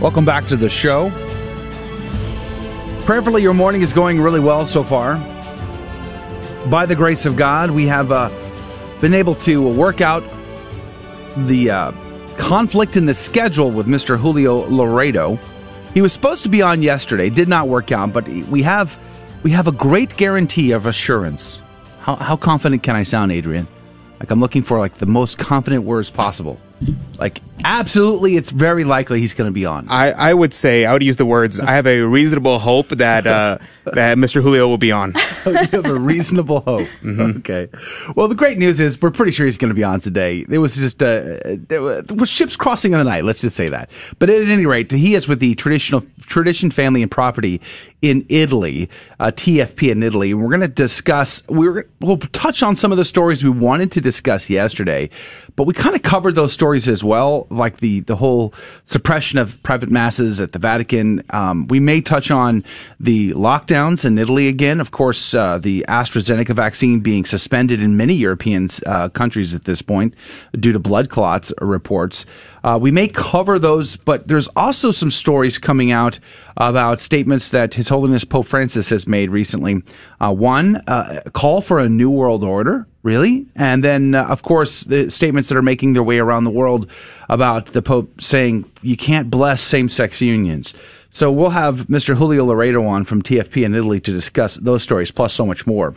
Welcome back to the show. Prayerfully, your morning is going really well so far. By the grace of God, we have uh, been able to work out the uh, conflict in the schedule with Mr. Julio Loredo. He was supposed to be on yesterday, did not work out, but we have we have a great guarantee of assurance. How, how confident can I sound, Adrian? Like I'm looking for like the most confident words possible. Like, absolutely, it's very likely he's going to be on. I, I would say, I would use the words, I have a reasonable hope that uh, that Mr. Julio will be on. you have a reasonable hope. Mm-hmm. Okay. Well, the great news is we're pretty sure he's going to be on today. It was just, uh, there was ships crossing in the night, let's just say that. But at any rate, he is with the traditional Tradition Family and Property in Italy, uh, TFP in Italy. And we're going to discuss, we're, we'll touch on some of the stories we wanted to discuss yesterday, but we kind of covered those stories as well, like the, the whole suppression of private masses at the Vatican. Um, we may touch on the lockdowns in Italy again. Of course, uh, the AstraZeneca vaccine being suspended in many European uh, countries at this point due to blood clots reports. Uh, we may cover those, but there's also some stories coming out about statements that His Holiness Pope Francis has made recently. Uh, one, uh, call for a new world order, really? And then, uh, of course, the statements that are making their way around the world about the Pope saying you can't bless same sex unions. So we'll have Mr. Julio Loredo on from TFP in Italy to discuss those stories, plus so much more.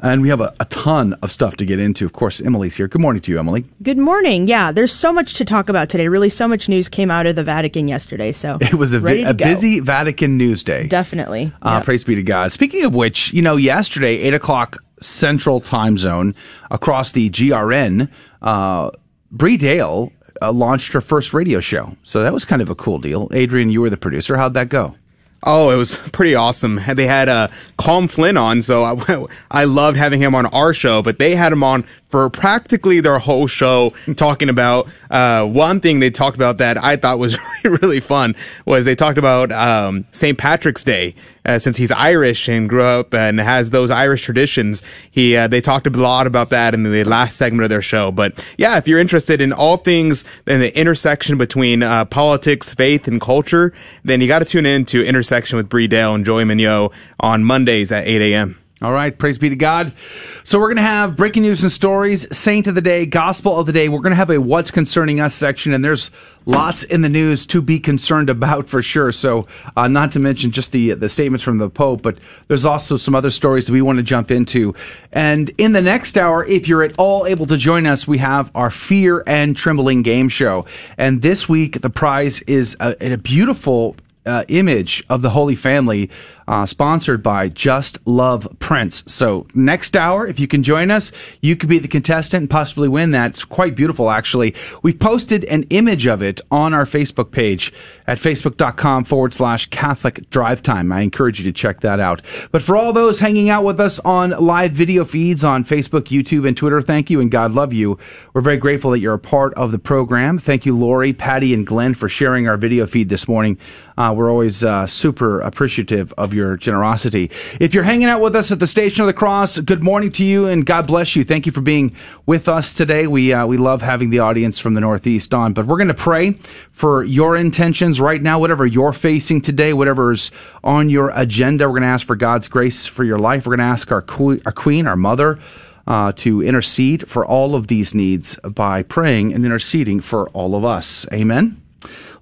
And we have a, a, ton of stuff to get into. Of course, Emily's here. Good morning to you, Emily. Good morning. Yeah, there's so much to talk about today. Really, so much news came out of the Vatican yesterday. So it was a, vi- a busy Vatican news day. Definitely. Uh, yep. Praise be to God. Speaking of which, you know, yesterday, 8 o'clock Central Time Zone across the GRN, uh, Bree Dail uh, launched her first radio show. So that was kind of a cool deal. Adrian, you were the producer. How'd that go? Oh, it was pretty awesome. They had uh, Colm Flynn on, so I, I loved having him on our show, but they had him on for practically their whole show talking about uh, one thing they talked about that I thought was really, really fun was they talked about um, St. Patrick's Day. Uh, since he's Irish and grew up and has those Irish traditions, he uh, they talked a lot about that in the last segment of their show. But yeah, if you're interested in all things in the intersection between uh, politics, faith, and culture, then you got to tune in to Intersection with Bree Dail and Joy Mignot on Mondays at 8 a.m. All right, praise be to God. So we're going to have breaking news and stories, saint of the day, gospel of the day. We're going to have a what's concerning us section, and there's lots in the news to be concerned about for sure. So, uh, not to mention just the the statements from the Pope, but there's also some other stories that we want to jump into. And in the next hour, if you're at all able to join us, we have our Fear and Trembling game show. And this week, the prize is a, a beautiful uh, image of the Holy Family uh, sponsored by Just Love Prints. So next hour, if you can join us, you could be the contestant and possibly win that. It's quite beautiful, actually. We've posted an image of it on our Facebook page at facebook.com forward slash Catholic Drive Time. I encourage you to check that out. But for all those hanging out with us on live video feeds on Facebook, YouTube, and Twitter, thank you and God love you. We're very grateful that you're a part of the program. Thank you, Lori, Patty, and Glenn for sharing our video feed this morning. Uh, we're always uh, super appreciative of your generosity. If you're hanging out with us at the Station of the Cross, good morning to you and God bless you. Thank you for being with us today. We uh, we love having the audience from the Northeast on, but we're going to pray for your intentions right now, whatever you're facing today, whatever's on your agenda. We're going to ask for God's grace for your life. We're going to ask our, our Queen, our Mother. Uh, to intercede for all of these needs by praying and interceding for all of us. Amen.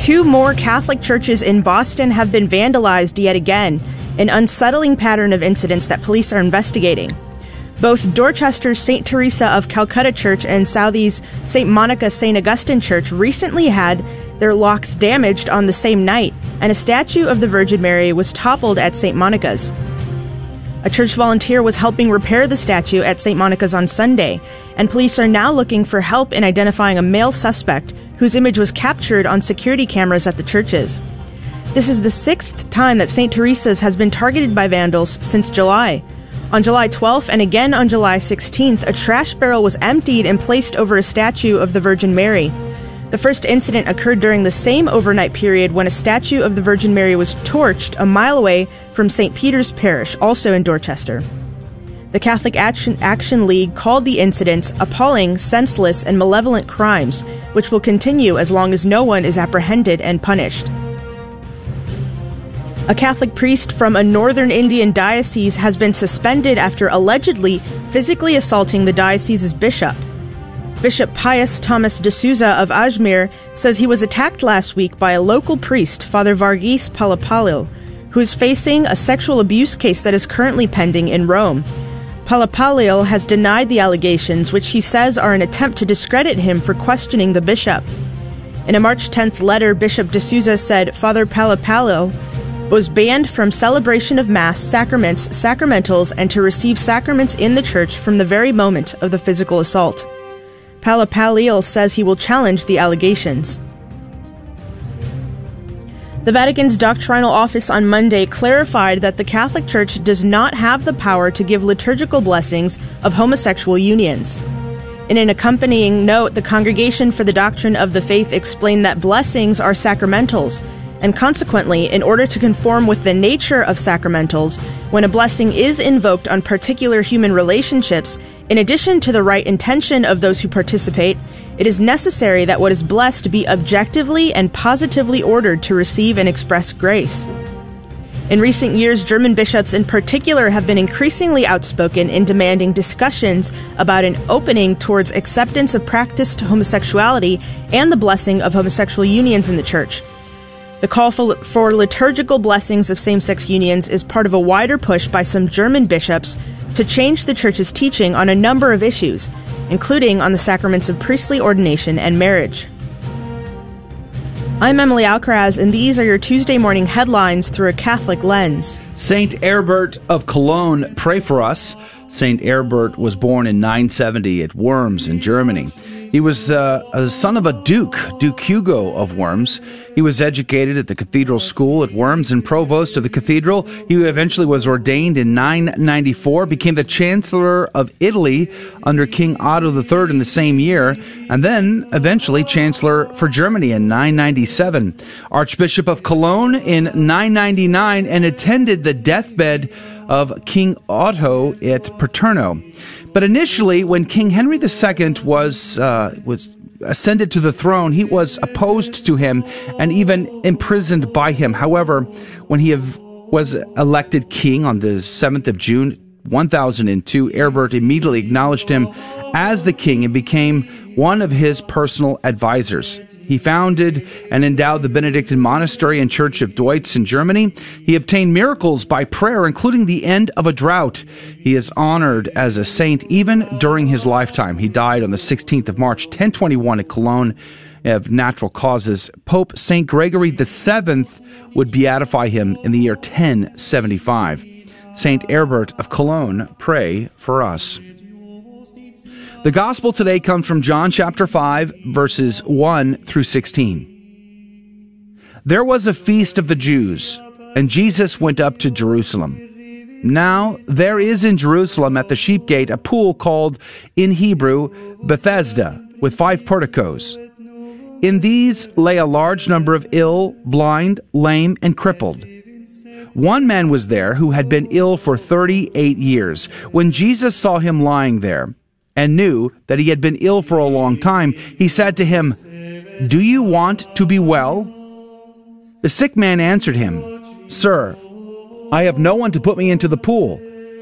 Two more Catholic churches in Boston have been vandalized yet again, an unsettling pattern of incidents that police are investigating. Both Dorchester's St. Teresa of Calcutta Church and Southie's St. Monica St. Augustine Church recently had their locks damaged on the same night, and a statue of the Virgin Mary was toppled at St. Monica's. A church volunteer was helping repair the statue at St. Monica's on Sunday, and police are now looking for help in identifying a male suspect whose image was captured on security cameras at the churches. This is the sixth time that St. Teresa's has been targeted by vandals since July. On July 12th and again on July 16th, a trash barrel was emptied and placed over a statue of the Virgin Mary. The first incident occurred during the same overnight period when a statue of the Virgin Mary was torched a mile away from St. Peter's Parish, also in Dorchester. The Catholic Action, Action League called the incidents appalling, senseless, and malevolent crimes, which will continue as long as no one is apprehended and punished. A Catholic priest from a northern Indian diocese has been suspended after allegedly physically assaulting the diocese's bishop. Bishop Pius Thomas D'Souza of Ajmer says he was attacked last week by a local priest, Father Varghese Palapalil, who is facing a sexual abuse case that is currently pending in Rome. Palapalil has denied the allegations, which he says are an attempt to discredit him for questioning the bishop. In a March 10th letter, Bishop D'Souza said Father Palapalil was banned from celebration of Mass, sacraments, sacramentals, and to receive sacraments in the church from the very moment of the physical assault. Palapalil says he will challenge the allegations. The Vatican's doctrinal office on Monday clarified that the Catholic Church does not have the power to give liturgical blessings of homosexual unions. In an accompanying note, the Congregation for the Doctrine of the Faith explained that blessings are sacramentals and consequently, in order to conform with the nature of sacramentals, when a blessing is invoked on particular human relationships, in addition to the right intention of those who participate, it is necessary that what is blessed be objectively and positively ordered to receive and express grace. In recent years, German bishops in particular have been increasingly outspoken in demanding discussions about an opening towards acceptance of practiced homosexuality and the blessing of homosexual unions in the Church. The call for, for liturgical blessings of same sex unions is part of a wider push by some German bishops to change the Church's teaching on a number of issues, including on the sacraments of priestly ordination and marriage. I'm Emily Alcaraz, and these are your Tuesday morning headlines through a Catholic lens. Saint Herbert of Cologne, pray for us. Saint Herbert was born in 970 at Worms in Germany. He was uh, a son of a duke, Duke Hugo of Worms. He was educated at the cathedral school at Worms and provost of the cathedral. He eventually was ordained in 994, became the chancellor of Italy under King Otto III in the same year, and then eventually chancellor for Germany in 997. Archbishop of Cologne in 999 and attended the deathbed of King Otto at Paterno. But initially, when King Henry II was uh, was ascended to the throne, he was opposed to him and even imprisoned by him. However, when he was elected king on the 7th of June 1002, Herbert immediately acknowledged him as the king and became one of his personal advisors. He founded and endowed the Benedictine monastery and church of Deutz in Germany. He obtained miracles by prayer, including the end of a drought. He is honored as a saint even during his lifetime. He died on the 16th of March, 1021 at Cologne of natural causes. Pope St. Gregory VII would beatify him in the year 1075. St. Herbert of Cologne, pray for us. The gospel today comes from John chapter 5, verses 1 through 16. There was a feast of the Jews, and Jesus went up to Jerusalem. Now there is in Jerusalem at the sheep gate a pool called in Hebrew Bethesda, with five porticos. In these lay a large number of ill, blind, lame, and crippled. One man was there who had been ill for 38 years. When Jesus saw him lying there, and knew that he had been ill for a long time, he said to him, Do you want to be well? The sick man answered him, Sir, I have no one to put me into the pool.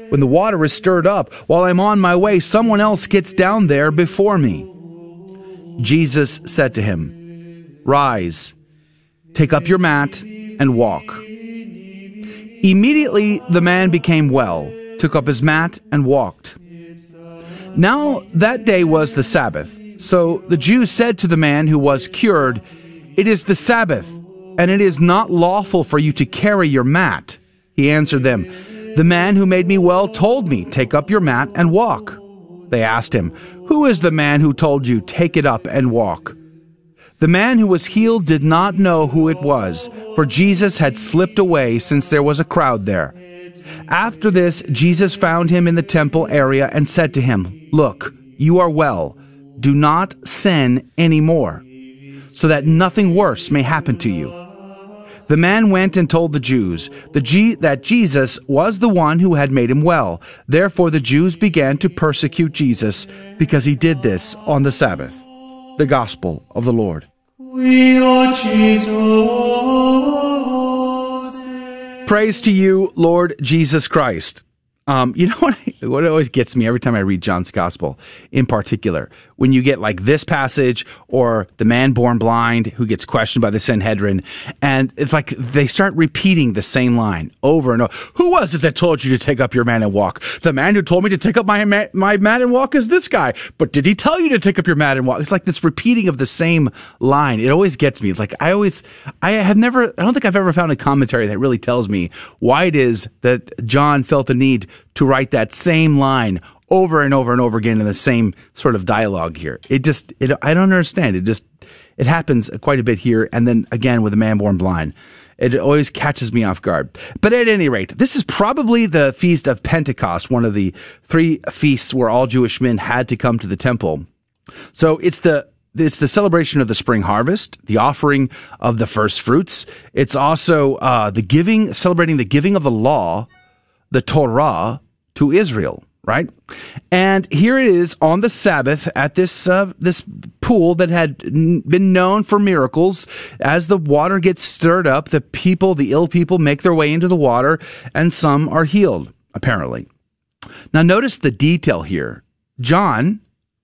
When the water is stirred up, while I'm on my way, someone else gets down there before me. Jesus said to him, Rise, Take up your mat and walk. Immediately the man became well, took up his mat, and walked. Now that day was the Sabbath. So the Jews said to the man who was cured, It is the Sabbath, and it is not lawful for you to carry your mat. He answered them, The man who made me well told me, Take up your mat and walk. They asked him, Who is the man who told you, Take it up and walk? The man who was healed did not know who it was, for Jesus had slipped away since there was a crowd there. After this, Jesus found him in the temple area and said to him, Look, you are well. Do not sin any more, so that nothing worse may happen to you. The man went and told the Jews the G- that Jesus was the one who had made him well. Therefore, the Jews began to persecute Jesus because he did this on the Sabbath. The Gospel of the Lord. Praise to you, Lord Jesus Christ. Um, you know what? What always gets me every time I read John's Gospel, in particular, when you get like this passage or the man born blind who gets questioned by the Sanhedrin, and it's like they start repeating the same line over and over. Who was it that told you to take up your man and walk? The man who told me to take up my my mat and walk is this guy. But did he tell you to take up your mat and walk? It's like this repeating of the same line. It always gets me. Like I always, I have never, I don't think I've ever found a commentary that really tells me why it is that John felt the need to write that same line over and over and over again in the same sort of dialogue here. It just, it, I don't understand. It just, it happens quite a bit here. And then again with a man born blind. It always catches me off guard. But at any rate, this is probably the feast of Pentecost, one of the three feasts where all Jewish men had to come to the temple. So it's the it's the celebration of the spring harvest, the offering of the first fruits. It's also uh, the giving, celebrating the giving of the law, the Torah, to Israel. Right, and here it is on the Sabbath at this uh, this pool that had been known for miracles. As the water gets stirred up, the people, the ill people, make their way into the water, and some are healed. Apparently, now notice the detail here. John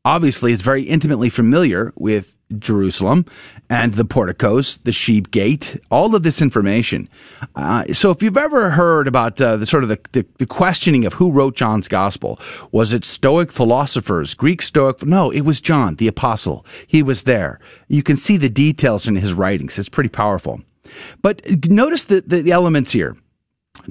obviously is very intimately familiar with Jerusalem and the porticos, the sheep gate, all of this information. Uh, so if you've ever heard about uh, the sort of the, the, the, questioning of who wrote John's gospel, was it Stoic philosophers, Greek Stoic? No, it was John, the apostle. He was there. You can see the details in his writings. It's pretty powerful. But notice the, the, the elements here.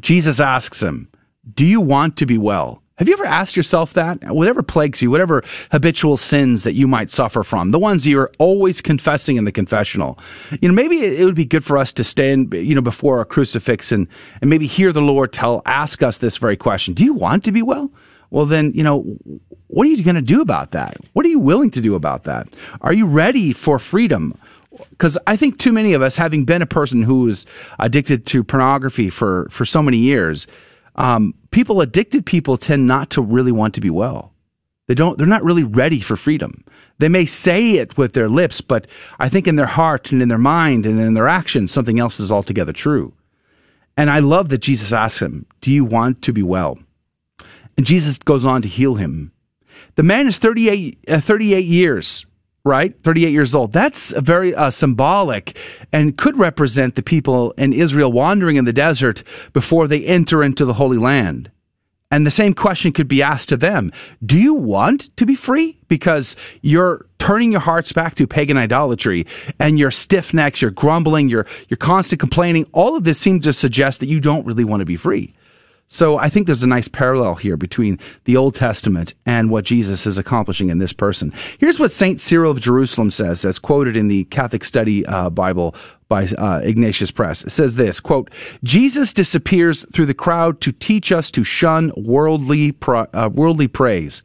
Jesus asks him, do you want to be well? Have you ever asked yourself that? Whatever plagues you, whatever habitual sins that you might suffer from, the ones you're always confessing in the confessional, you know, maybe it would be good for us to stand, you know, before a crucifix and, and maybe hear the Lord tell, ask us this very question. Do you want to be well? Well, then, you know, what are you going to do about that? What are you willing to do about that? Are you ready for freedom? Because I think too many of us, having been a person who was addicted to pornography for, for so many years, um, people addicted people tend not to really want to be well. They don't. They're not really ready for freedom. They may say it with their lips, but I think in their heart and in their mind and in their actions, something else is altogether true. And I love that Jesus asks him, "Do you want to be well?" And Jesus goes on to heal him. The man is 38, uh, 38 years right? 38 years old. That's very uh, symbolic and could represent the people in Israel wandering in the desert before they enter into the Holy Land. And the same question could be asked to them. Do you want to be free? Because you're turning your hearts back to pagan idolatry and you're stiff necks, you're grumbling, you're, you're constant complaining. All of this seems to suggest that you don't really want to be free. So I think there's a nice parallel here between the Old Testament and what Jesus is accomplishing in this person. Here's what Saint Cyril of Jerusalem says, as quoted in the Catholic Study uh, Bible by uh, Ignatius Press. It says this, quote, Jesus disappears through the crowd to teach us to shun worldly, uh, worldly praise.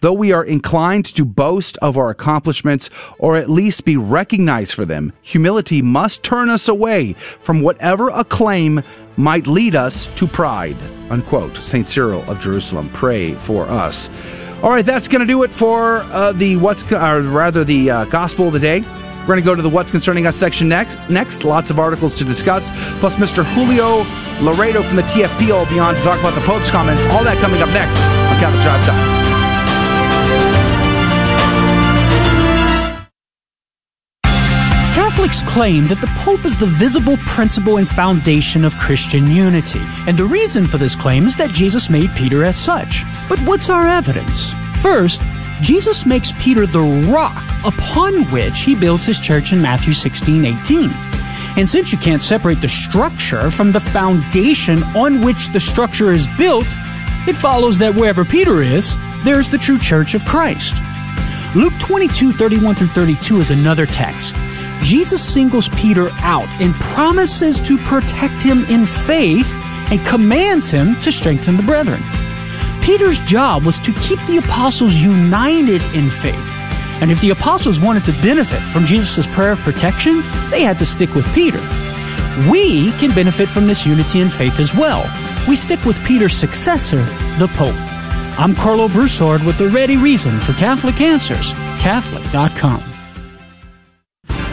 Though we are inclined to boast of our accomplishments or at least be recognized for them, humility must turn us away from whatever acclaim might lead us to pride. Unquote. St. Cyril of Jerusalem, pray for us. All right, that's going to do it for uh, the what's, or rather, the uh, gospel of the day. We're going to go to the What's Concerning Us section next. Next, lots of articles to discuss, plus Mr. Julio Loredo from the TFP will be on to talk about the Pope's comments. All that coming up next on Catholic Drive Time. Catholics claim that the Pope is the visible principle and foundation of Christian unity. And the reason for this claim is that Jesus made Peter as such. But what's our evidence? First, Jesus makes Peter the rock upon which he builds his church in Matthew 16 18. And since you can't separate the structure from the foundation on which the structure is built, it follows that wherever Peter is, there's the true church of Christ. Luke 22 31 through 32 is another text. Jesus singles Peter out and promises to protect him in faith and commands him to strengthen the brethren. Peter's job was to keep the apostles united in faith. And if the apostles wanted to benefit from Jesus' prayer of protection, they had to stick with Peter. We can benefit from this unity in faith as well. We stick with Peter's successor, the Pope. I'm Karlo Broussard with the ready reason for Catholic Answers, Catholic.com.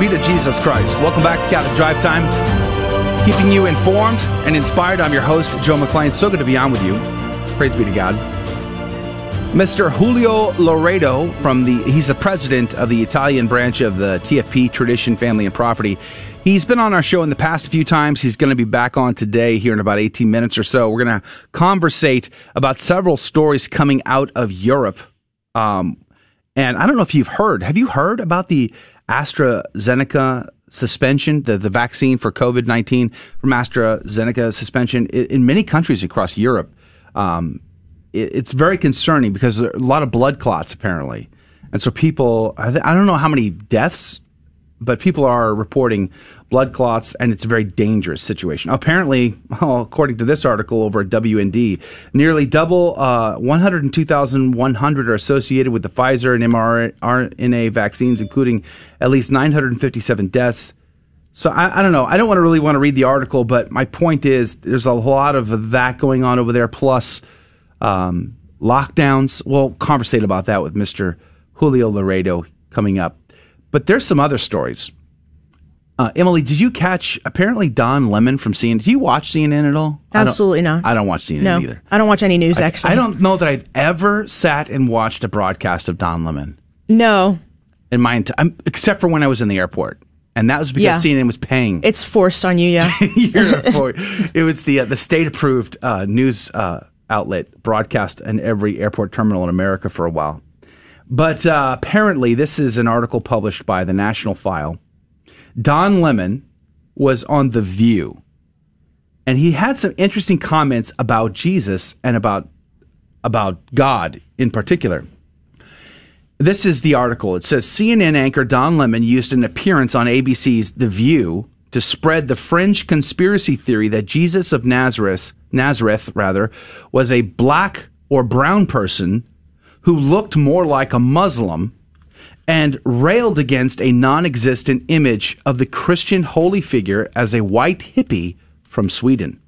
Be to Jesus Christ. Welcome back to Catholic Drive Time. Keeping you informed and inspired. I'm your host, Joe McClain. So good to be on with you. Praise be to God. Mr. Julio Loredo from the he's the president of the Italian branch of the TFP Tradition Family and Property. He's been on our show in the past a few times. He's going to be back on today here in about 18 minutes or so. We're going to conversate about several stories coming out of Europe. Um, and I don't know if you've heard. Have you heard about the AstraZeneca suspension, the, the vaccine for COVID 19 from AstraZeneca suspension in, in many countries across Europe? Um, it, it's very concerning because there are a lot of blood clots apparently. And so people, I, th- I don't know how many deaths, but people are reporting blood clots, and it's a very dangerous situation. Apparently, well, according to this article over at WND, nearly double, uh, 102,100 are associated with the Pfizer and mRNA vaccines, including at least 957 deaths. So I, I don't know. I don't want to really want to read the article, but my point is there's a lot of that going on over there, plus um, lockdowns. We'll conversate about that with Mr. Julio Loredo coming up. But there's some other stories. Uh, Emily, did you catch apparently Don Lemon from CNN? Do you watch CNN at all? I Absolutely not. I don't watch CNN no, either. I don't watch any news I- actually. I don't know that I've ever sat and watched a broadcast of Don Lemon No, in my entire, except for when I was in the airport, and that was because Yeah. CNN was paying. it's forced on you. Yeah. it was the uh, the state approved uh, news uh, outlet broadcast in every airport terminal in America for a while. But uh, apparently, this is an article published by the National File. Don Lemon was on The View, and he had some interesting comments about Jesus and about about God in particular. This is the article. It says CNN anchor Don Lemon used an appearance on ABC's The View to spread the fringe conspiracy theory that Jesus of Nazareth, Nazareth rather, was a black or brown person who looked more like a Muslim and railed against a non-existent image of the Christian holy figure as a white hippie from Sweden.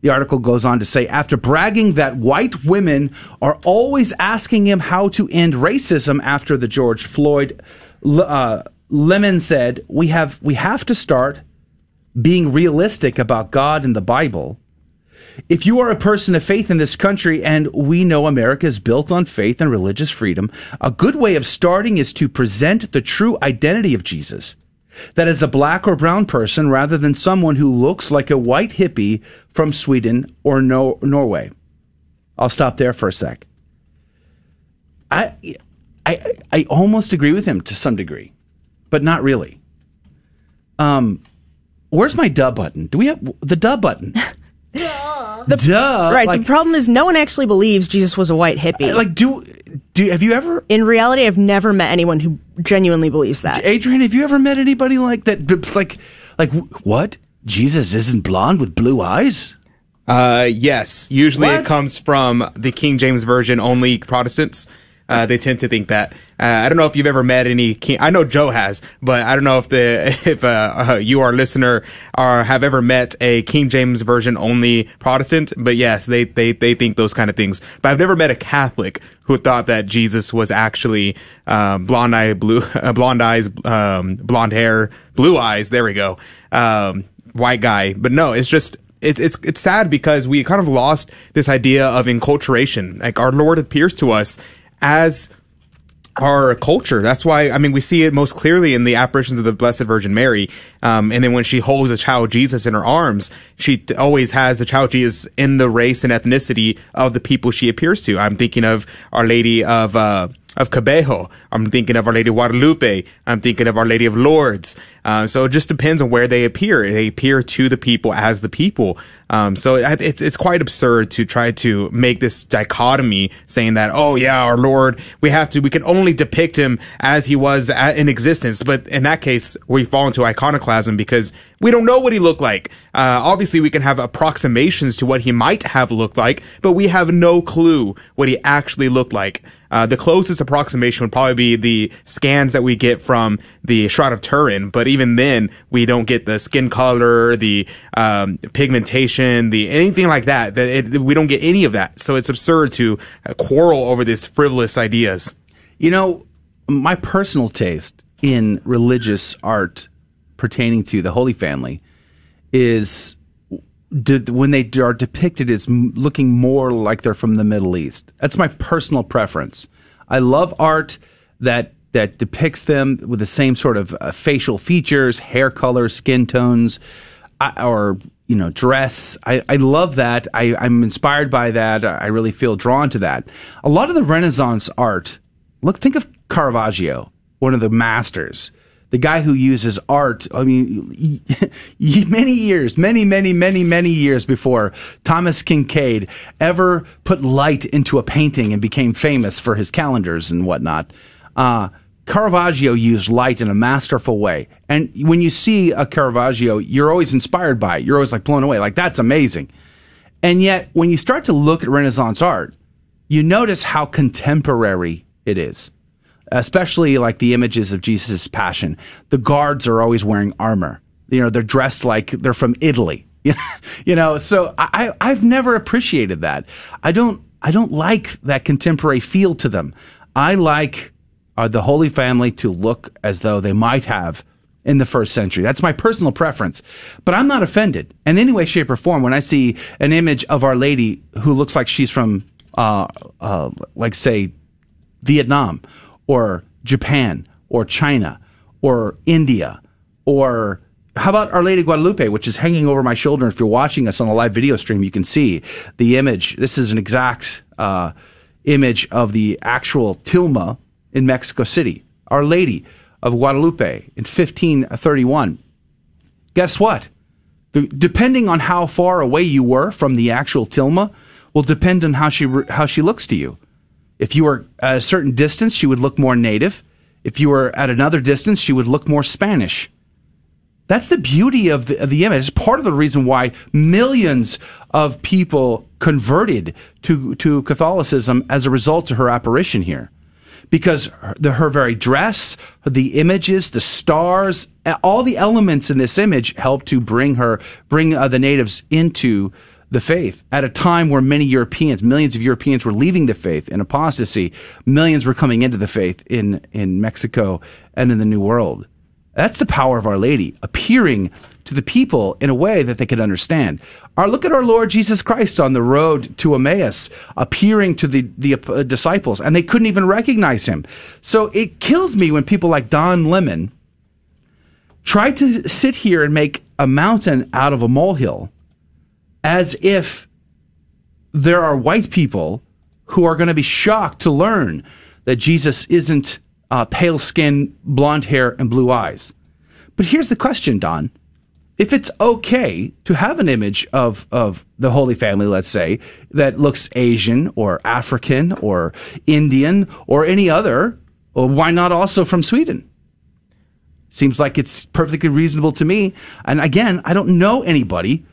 The article goes on to say after bragging that white women are always asking him how to end racism after the George Floyd, uh, Lemon said, "We have we have to start being realistic about God and the Bible. If you are a person of faith in this country, and we know America is built on faith and religious freedom, a good way of starting is to present the true identity of Jesus." That is a black or brown person rather than someone who looks like a white hippie from Sweden or no- Norway. I'll stop there for a sec. I, I, I almost agree with him to some degree, but not really. Um, where's my dub button? Do we have the dub button? duh. right. Like, the problem is no one actually believes Jesus was a white hippie. like do do have you ever in reality, I've never met anyone who genuinely believes that. Adrian, have you ever met anybody like that? Like, like what? Jesus isn't blonde with blue eyes? Uh, yes. Usually What? it comes from the King James Version only Protestants. Uh, they tend to think that. Uh, I don't know if you've ever met any. I know Joe has, but I don't know if the if uh, uh, you, our listener, are have ever met a King James Version only Protestant. But yes, they they they think those kind of things. But I've never met a Catholic who thought that Jesus was actually uh, blonde eye, blue, uh, blonde eyes, um, blonde hair, blue eyes. There we go. Um, white guy. But no, it's just it's it's it's sad because we kind of lost this idea of enculturation. Like our Lord appears to us as our culture. That's why I mean we see it most clearly in the apparitions of the Blessed Virgin Mary. Um, and then when she holds the child Jesus in her arms, she t- always has the child Jesus in the race and ethnicity of the people she appears to. I'm thinking of Our Lady of uh, of Kibeho. I'm thinking of Our Lady of Guadalupe. I'm thinking of Our Lady of Lourdes. Uh, so it just depends on where they appear. They appear to the people as the people. Um, so it- it's it's quite absurd to try to make this dichotomy, saying that oh yeah, our Lord, we have to, we can only depict him as he was at, in existence. But in that case, we fall into iconoclasm because we don't know what he looked like. Uh, obviously, we can have approximations to what he might have looked like, but we have no clue what he actually looked like. Uh, the closest approximation would probably be the scans that we get from the Shroud of Turin, but even then, we don't get the skin color, the um, pigmentation, the anything like that. That it, we don't get any of that. So it's absurd to uh, quarrel over these frivolous ideas. You know, my personal taste in religious art pertaining to the Holy Family is de- when they are depicted as looking more like they're from the Middle East. That's my personal preference. I love art that that depicts them with the same sort of uh, facial features, hair color, skin tones, I, or you know, dress. I, I love that. I, I'm inspired by that. I really feel drawn to that. A lot of the Renaissance art. Look, think of Caravaggio, one of the masters the guy who uses art, I mean, many years, many, many, many, many years before Thomas Kinkade ever put light into a painting and became famous for his calendars and whatnot, uh, Caravaggio used light in a masterful way. And when you see a Caravaggio, you're always inspired by it. You're always like blown away, like, that's amazing. And yet, when you start to look at Renaissance art, you notice how contemporary it is especially like the images of Jesus' passion. The guards are always wearing armor. You know, they're dressed like they're from Italy. you know, so I, I've never appreciated that. I don't, I don't like that contemporary feel to them. I like uh, the Holy Family to look as though they might have in the first century. That's my personal preference. But I'm not offended in any way, shape, or form when I see an image of Our Lady who looks like she's from, uh, uh, like, say, Vietnam or Japan or China or India or how about Our Lady Guadalupe, which is hanging over my shoulder? If you're watching us on a live video stream, you can see the image. This is an exact uh, image of the actual tilma in Mexico City. Our Lady of Guadalupe in 1531. Guess what? The, depending on how far away you were from the actual tilma, will depend on how she how she looks to you. If you were at a certain distance, she would look more native. If you were at another distance, she would look more Spanish. That's the beauty of the, of the image. It's part of the reason why millions of people converted to, to Catholicism as a result of her apparition here. Because her, the, her very dress, the images, the stars, all the elements in this image help to bring her, bring uh, the natives into the faith at a time where many Europeans, millions of Europeans were leaving the faith in apostasy. Millions were coming into the faith in, in Mexico and in the New World. That's the power of Our Lady, appearing to the people in a way that they could understand. Our, look at our Lord Jesus Christ on the road to Emmaus, appearing to the, the uh, disciples, and they couldn't even recognize him. So it kills me when people like Don Lemon try to sit here and make a mountain out of a molehill as if there are white people who are going to be shocked to learn that Jesus isn't uh, pale skin, blonde hair, and blue eyes. But here's the question, Don. If it's okay to have an image of, of the Holy Family, let's say, that looks Asian or African or Indian or any other, well, why not also from Sweden? Seems like it's perfectly reasonable to me. And again, I don't know anybody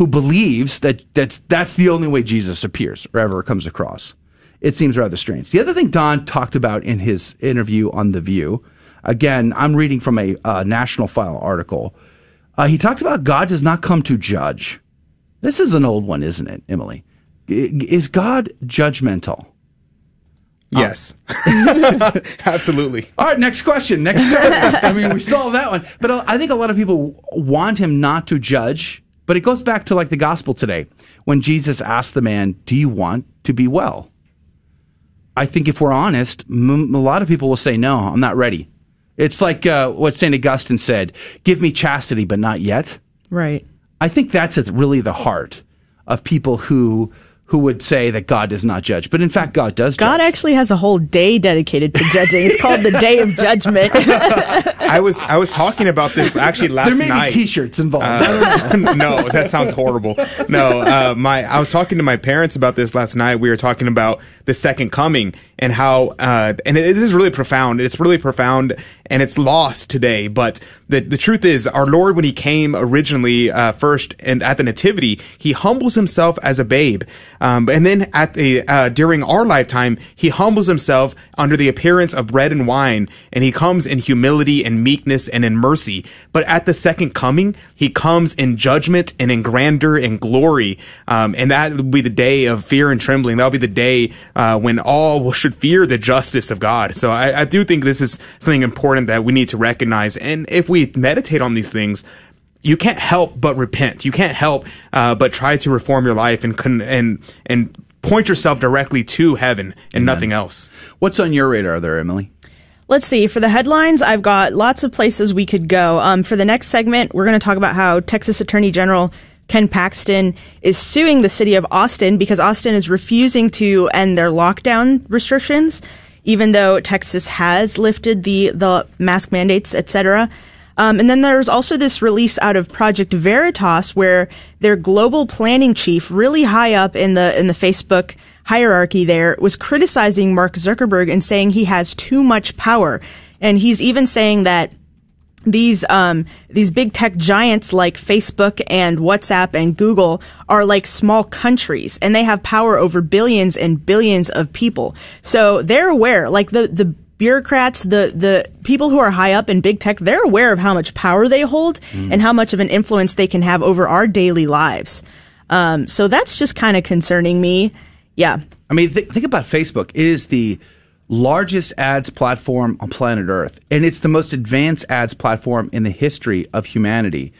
who believes that that's that's the only way Jesus appears or ever comes across. It seems rather strange. The other thing Don talked about in his interview on The View, again, I'm reading from a uh, National File article. Uh, he talked about God does not come to judge. This is an old one, isn't it, Emily? Is God judgmental? Yes, absolutely. All right, next question. Next story. I mean, we solved that one. But uh, I think a lot of people want him not to judge. But it goes back to like the gospel today when Jesus asked the man, Do you want to be well? I think if we're honest, m- a lot of people will say, No, I'm not ready. It's like uh, what St. Augustine said Give me chastity, but not yet. Right. I think that's at really the heart of people who who would say that God does not judge. But in fact, God does God judge. actually has a whole day dedicated to judging. It's called the Day of Judgment. I was I was talking about this actually last night. there may night. be T-shirts involved. Uh, no, that sounds horrible. No, uh, my I was talking to my parents about this last night. We were talking about the second coming and how, uh, and it is really profound. It's really profound, and it's lost today. But the the truth is, our Lord, when He came originally uh, first and at the Nativity, He humbles Himself as a babe, um, and then at the uh, during our lifetime, He humbles Himself under the appearance of bread and wine, and He comes in humility and meekness and in mercy. But at the second coming, He comes in judgment and in grandeur and glory, um, and that will be the day of fear and trembling. That'll be the day uh, when all should fear the justice of God. So I, I do think this is something important that we need to recognize. And if we meditate on these things, you can't help but repent. You can't help uh, but try to reform your life and con- and and point yourself directly to heaven and nothing else. What's on your radar there, Emily? Let's see. For the headlines, I've got lots of places we could go. Um, for the next segment, we're going to talk about how Texas Attorney General Ken Paxton is suing the city of Austin because Austin is refusing to end their lockdown restrictions, even though Texas has lifted the the mask mandates, etc. Um, and then there's also this release out of Project Veritas, where their global planning chief, really high up in the in the Facebook hierarchy, there was criticizing Mark Zuckerberg and saying he has too much power, and he's even saying that these um these big tech giants like Facebook and WhatsApp and Google are like small countries and they have power over billions and billions of people. So they're aware like the the bureaucrats, the the people who are high up in big tech, they're aware of how much power they hold and how much of an influence they can have over our daily lives. Um so that's just kind of concerning me. Yeah. I mean, th- think about Facebook. It is the largest ads platform on planet Earth, and it's the most advanced ads platform in the history of humanity.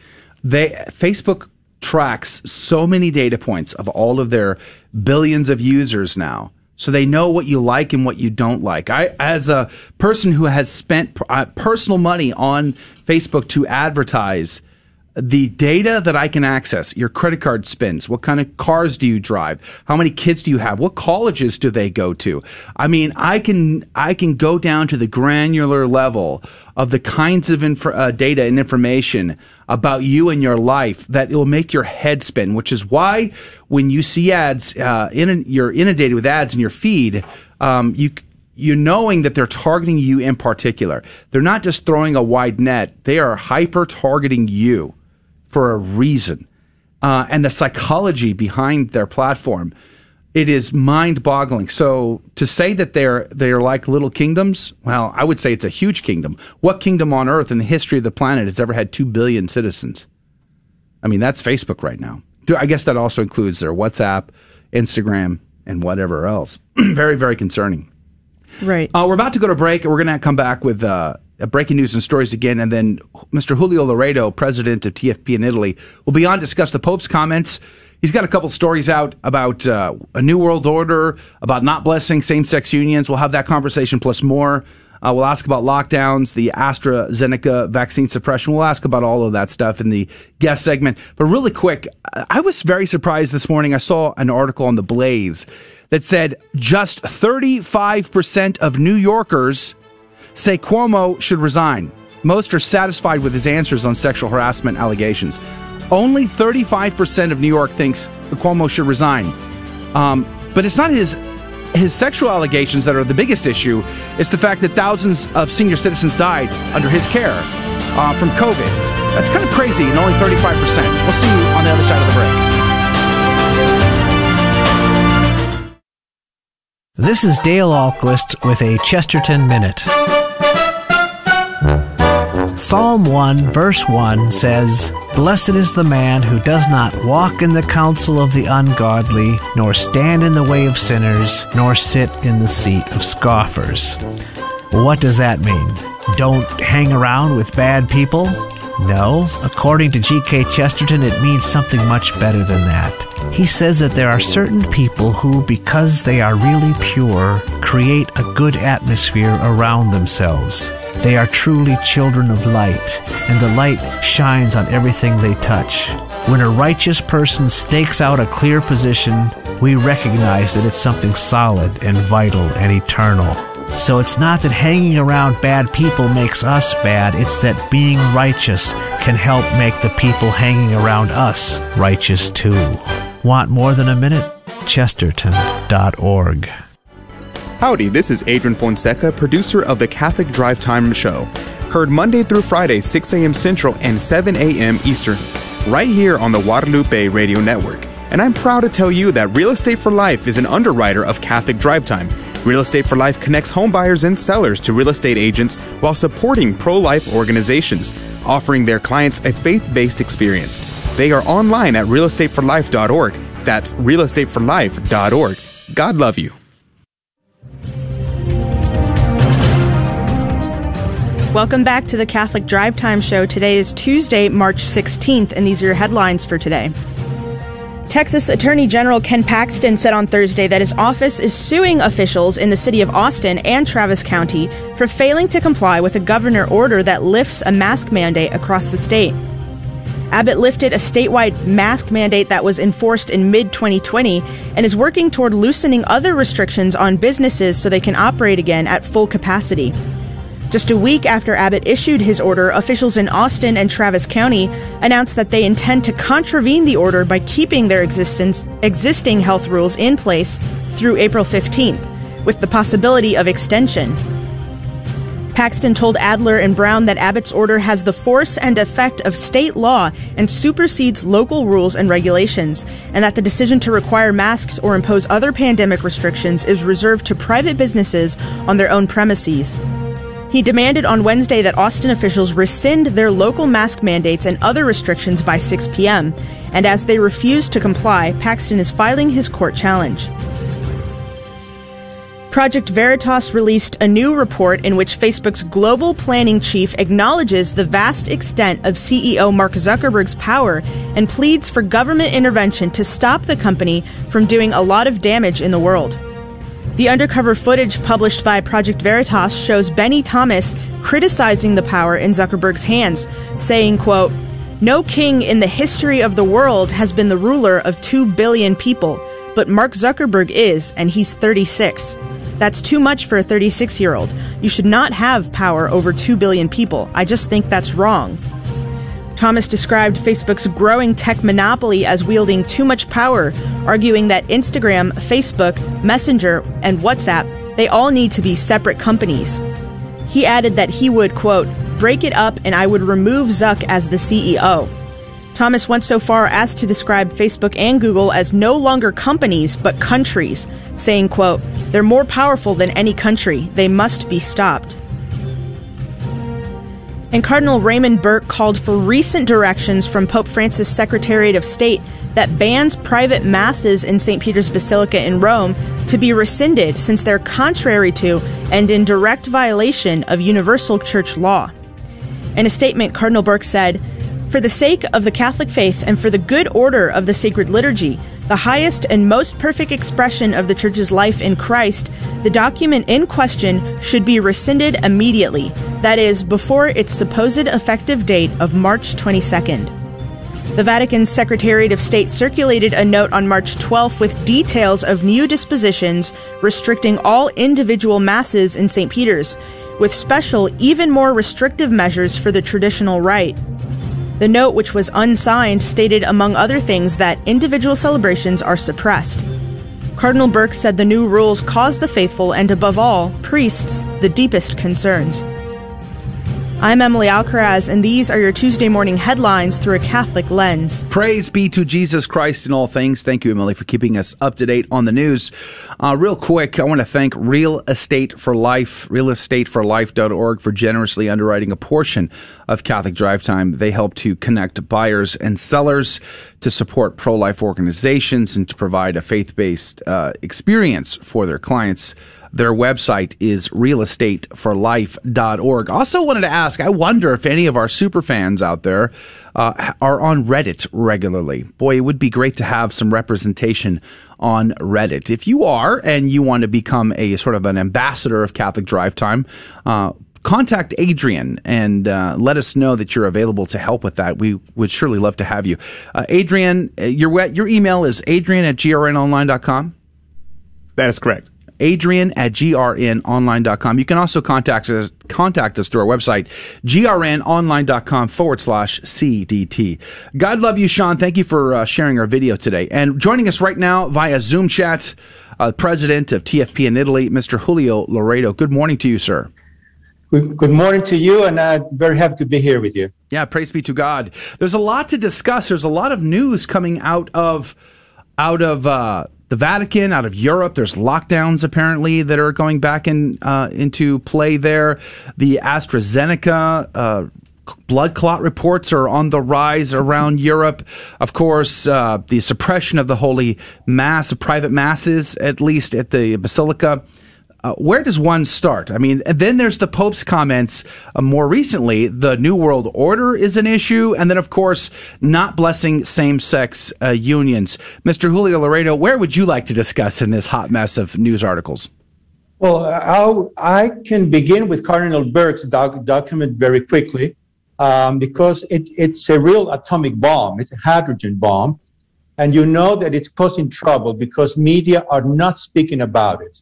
They Facebook tracks so many data points of all of their billions of users now. So they know what you like and what you don't like. I, as a person who has spent uh, personal money on Facebook to advertise, the data that I can access, your credit card spends, what kind of cars do you drive, how many kids do you have, what colleges do they go to? I mean, I can I can go down to the granular level of the kinds of inf- uh, data and information about you and your life that it will make your head spin. Which is why when you see ads, uh, in, you're inundated with ads in your feed, um, you you knowing that they're targeting you in particular. They're not just throwing a wide net; they are hyper targeting you for a reason. Uh, and the psychology behind their platform, it is mind boggling. So to say that they're they're like little kingdoms, well, I would say it's a huge kingdom. What kingdom on earth in the history of the planet has ever had two billion citizens? I mean, that's Facebook right now. Do- I guess that also includes their WhatsApp, Instagram, and whatever else. very, very concerning. Right. Uh, we're about to go to break. We're going to come back with uh, breaking news and stories again, and then Mr. Julio Loredo, president of TFP in Italy, will be on to discuss the Pope's comments. He's got a couple stories out about uh, a new world order, about not blessing same-sex unions. We'll have that conversation plus more. Uh, we'll ask about lockdowns, the AstraZeneca vaccine suppression. We'll ask about all of that stuff in the guest segment. But really quick, I was very surprised this morning. I saw an article on the Blaze that said just 35% of New Yorkers say Cuomo should resign. Most are satisfied with his answers on sexual harassment allegations. Only 35% of New York thinks Cuomo should resign. Um, but it's not his his sexual allegations that are the biggest issue. It's the fact that thousands of senior citizens died under his care uh, from COVID. That's kind of crazy, and only 35%. We'll see you on the other side of the break. This is Dale Ahlquist with a Chesterton Minute. Psalm 1, verse 1 says, Blessed is the man who does not walk in the counsel of the ungodly, nor stand in the way of sinners, nor sit in the seat of scoffers. What does that mean? Don't hang around with bad people? No, according to G.K. Chesterton, it means something much better than that. He says that there are certain people who, because they are really pure, create a good atmosphere around themselves. They are truly children of light, and the light shines on everything they touch. When a righteous person stakes out a clear position, we recognize that it's something solid and vital and eternal. So it's not that hanging around bad people makes us bad, it's that being righteous can help make the people hanging around us righteous too. Want more than a minute? Chesterton.org. Howdy, this is Adrian Fonseca, producer of the Catholic Drive Time Show. Heard Monday through Friday, 6 a.m. Central and 7 a.m. Eastern, right here on the Guadalupe Radio Network. And I'm proud to tell you that Real Estate for Life is an underwriter of Catholic Drive Time. Real Estate for Life connects homebuyers and sellers to real estate agents while supporting pro life organizations, offering their clients a faith based experience. They are online at realestateforlife.org. That's realestateforlife.org. God love you. Welcome back to the Catholic Drive Time Show. Today is Tuesday, March 16th, and these are your headlines for today. Texas Attorney General Ken Paxton said on Thursday that his office is suing officials in the city of Austin and Travis County for failing to comply with a governor order that lifts a mask mandate across the state. Abbott lifted a statewide mask mandate that was enforced in mid 2020 and is working toward loosening other restrictions on businesses so they can operate again at full capacity. Just a week after Abbott issued his order, officials in Austin and Travis County announced that they intend to contravene the order by keeping their existing health rules in place through April 15th, with the possibility of extension. Paxton told Adler and Brown that Abbott's order has the force and effect of state law and supersedes local rules and regulations, and that the decision to require masks or impose other pandemic restrictions is reserved to private businesses on their own premises. He demanded on Wednesday that Austin officials rescind their local mask mandates and other restrictions by 6 p.m. And as they refuse to comply, Paxton is filing his court challenge. Project Veritas released a new report in which Facebook's global planning chief acknowledges the vast extent of CEO Mark Zuckerberg's power and pleads for government intervention to stop the company from doing a lot of damage in the world. The undercover footage published by Project Veritas shows Benny Thomas criticizing the power in Zuckerberg's hands, saying, quote, No king in the history of the world has been the ruler of 2 billion people, but Mark Zuckerberg is, and he's 36. That's too much for a 36 year old. You should not have power over 2 billion people. I just think that's wrong. Thomas described Facebook's growing tech monopoly as wielding too much power, arguing that Instagram, Facebook, Messenger, and WhatsApp, they all need to be separate companies. He added that he would, quote, break it up and I would remove Zuck as the CEO. Thomas went so far as to describe Facebook and Google as no longer companies but countries, saying, quote, they're more powerful than any country. They must be stopped. And Cardinal Raymond Burke called for recent directions from Pope Francis' Secretariat of State that bans private masses in St. Peter's Basilica in Rome to be rescinded since they're contrary to and in direct violation of universal church law. In a statement, Cardinal Burke said, For the sake of the Catholic faith and for the good order of the sacred liturgy, the highest and most perfect expression of the Church's life in Christ, the document in question should be rescinded immediately, that is, before its supposed effective date of March 22nd. The Vatican's Secretariat of State circulated a note on March 12th with details of new dispositions restricting all individual masses in St. Peter's, with special, even more restrictive measures for the traditional rite. The note, which was unsigned, stated, among other things, that individual celebrations are suppressed. Cardinal Burke said the new rules cause the faithful and, above all, priests, the deepest concerns. I'm Emily Alcaraz, and these are your Tuesday morning headlines through a Catholic lens. Praise be to Jesus Christ in all things. Thank you, Emily, for keeping us up to date on the news. Uh, real quick, I want to thank Real Estate for Life, realestateforlife.org, for generously underwriting a portion of Catholic Drive Time. They help to connect buyers and sellers to support pro life organizations and to provide a faith based uh, experience for their clients. Their website is realestateforlife.org. Also wanted to ask, I wonder if any of our super fans out there uh, are on Reddit regularly. Boy, it would be great to have some representation on Reddit. If you are and you want to become a sort of an ambassador of Catholic Drive Time, uh, contact Adrian and uh, let us know that you're available to help with that. We would surely love to have you. Uh, Adrian, uh, your, your email is adrian at grnonline.com. That is correct adrian at grnonline.com. You can also contact us, contact us through our website, grnonline.com forward slash CDT. God love you, Sean. Thank you for uh, sharing our video today. And joining us right now via Zoom chat, uh, president of TFP in Italy, Mr. Julio Loredo. Good morning to you, sir. Good, morning to you, and I'm very happy to be here with you. Yeah, praise be to God. There's a lot to discuss. There's a lot of news coming out of out of uh, the Vatican, out of Europe. There's lockdowns apparently that are going back in uh, into play there. The AstraZeneca. Uh, blood clot reports are on the rise around Europe. Of course, uh, the suppression of the Holy Mass, private masses, at least at the Basilica, uh, where does one start? I mean, then there's the Pope's comments uh, more recently. The New World Order is an issue. And then, of course, not blessing same sex uh, unions. Mr. Julio Loredo, where would you like to discuss in this hot mess of news articles? Well, I'll, i can begin with Cardinal Burke's doc, document very quickly um, because it, it's a real atomic bomb, it's a hydrogen bomb. And you know that it's causing trouble because media are not speaking about it.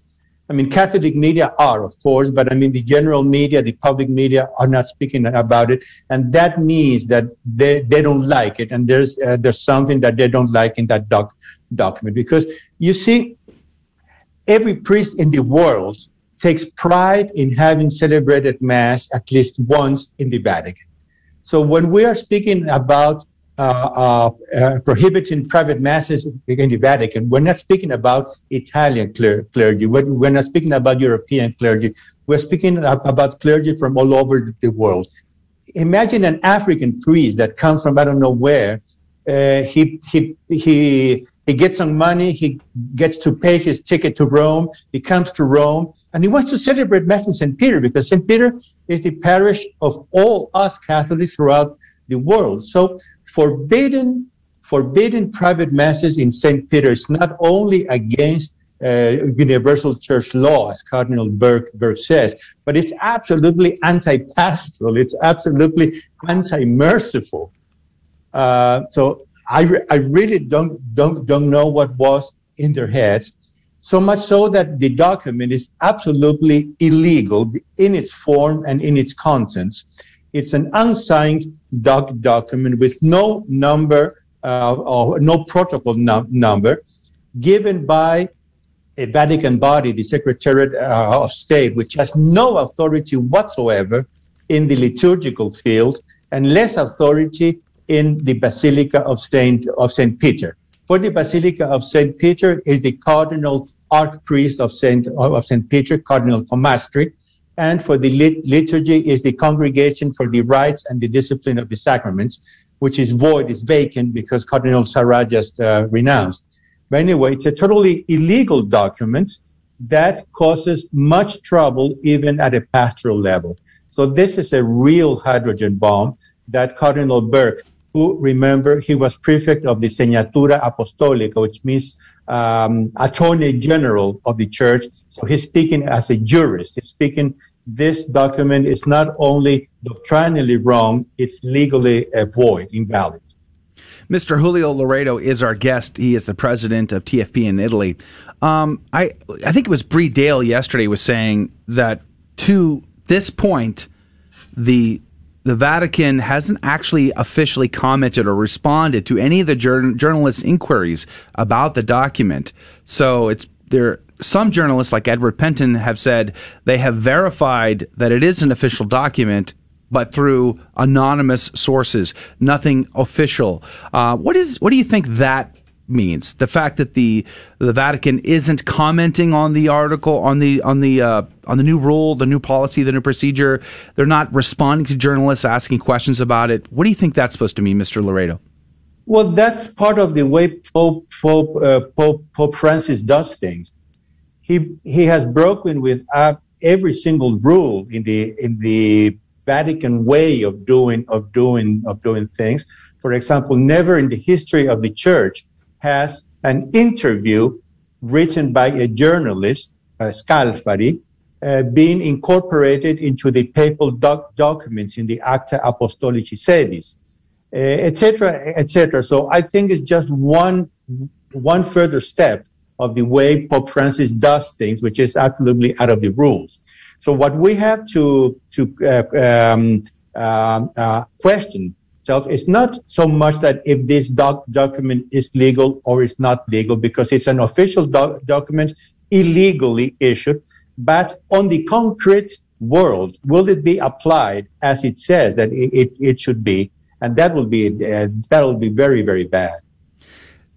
I mean, Catholic media are, of course, but I mean, the general media, the public media are not speaking about it. And that means that they, they don't like it. And there's, uh, there's something that they don't like in that doc, document. Because you see, every priest in the world takes pride in having celebrated Mass at least once in the Vatican. So when we are speaking about uh, uh, prohibiting private masses in the Vatican. We're not speaking about Italian clergy. We're, we're not speaking about European clergy. We're speaking about clergy from all over the world. Imagine an African priest that comes from I don't know where. Uh, he he he he gets some money. He gets to pay his ticket to Rome. He comes to Rome and he wants to celebrate Mass in St. Peter because St. Peter is the parish of all us Catholics throughout the world. So forbidden forbidden private masses in St. Peter's, not only against uh, universal church law, as Cardinal Burke, Burke says, but it's absolutely anti-pastoral. It's absolutely anti-merciful. Uh, so I, re- I really don't, don't, don't know what was in their heads. So much so that the document is absolutely illegal in its form and in its contents. It's an unsigned doc document with no number uh, or no protocol num number given by a Vatican body, the Secretariat uh, of State, which has no authority whatsoever in the liturgical field and less authority in the Basilica of Saint of Saint Peter. For the Basilica of Saint Peter is the Cardinal Archpriest of Saint of Saint Peter, Cardinal Comastri, and for the lit- liturgy is the Congregation for the Rites and the Discipline of the Sacraments, which is void, is vacant because Cardinal Sarah just uh, renounced. But anyway, it's a totally illegal document that causes much trouble even at a pastoral level. So this is a real hydrogen bomb that Cardinal Burke, who remember he was prefect of the Signatura Apostolica, which means um, attorney general of the church. So he's speaking as a jurist. He's speaking this document is not only doctrinally wrong, it's legally void, invalid. Mr. Julio Loredo is our guest. He is the president of TFP in Italy. Um, I I think it was Bree Dail yesterday was saying that to this point, the the Vatican hasn't actually officially commented or responded to any of the jur- journalists' inquiries about the document. So it's there some journalists like Edward Pentin, have said they have verified that it is an official document but through anonymous sources, nothing official. Uh, what is what do you think that means? The fact that the the Vatican isn't commenting on the article on the on the uh, on the new rule, the new policy, the new procedure. They're not responding to journalists asking questions about it. What do you think that's supposed to mean, Mr. Loredo? Well, that's part of the way Pope Pope uh, Pope, Pope Francis does things. He he has broken with uh, every single rule in the in the Vatican way of doing of doing of doing things. For example, never in the history of the Church has an interview written by a journalist, uh, Scalfari, uh, been incorporated into the papal doc- documents in the Acta Apostolicae Sedis, etc., uh, etc. Et so I think it's just one one further step of the way Pope Francis does things, which is absolutely out of the rules. So what we have to to uh, um, uh, uh, question itself is not so much that if this doc- document is legal or is not legal, because it's an official doc- document illegally issued, but on the concrete world, will it be applied as it says that it, it, it should be? And that will be uh, that will be very very bad.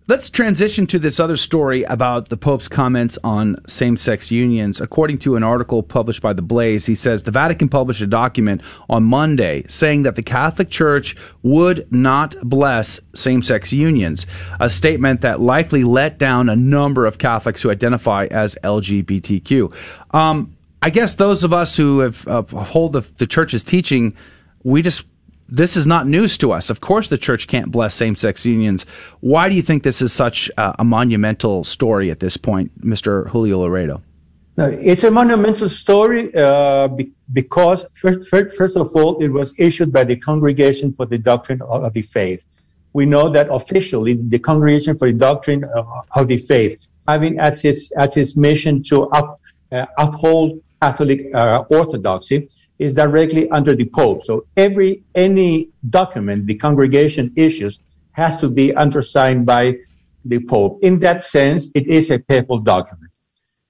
Let's transition to this other story about the Pope's comments on same sex unions. According to an article published by The Blaze, he says the Vatican published a document on Monday saying that the Catholic Church would not bless same sex unions, a statement that likely let down a number of Catholics who identify as LGBTQ. Um, I guess those of us who have uh, hold the, the church's teaching, we just this is not news to us. Of course, the church can't bless same sex unions. Why do you think this is such a, a monumental story at this point, Mr. Julio Loredo? No, it's a monumental story uh, be- because, first, first, first, of all, it was issued by the Congregation for the Doctrine of the Faith. We know that officially, the Congregation for the Doctrine of the Faith, having as its, as its mission to up, uh, uphold Catholic uh, orthodoxy, is directly under the Pope. So every any document the congregation issues has to be undersigned by the Pope. In that sense, it is a papal document.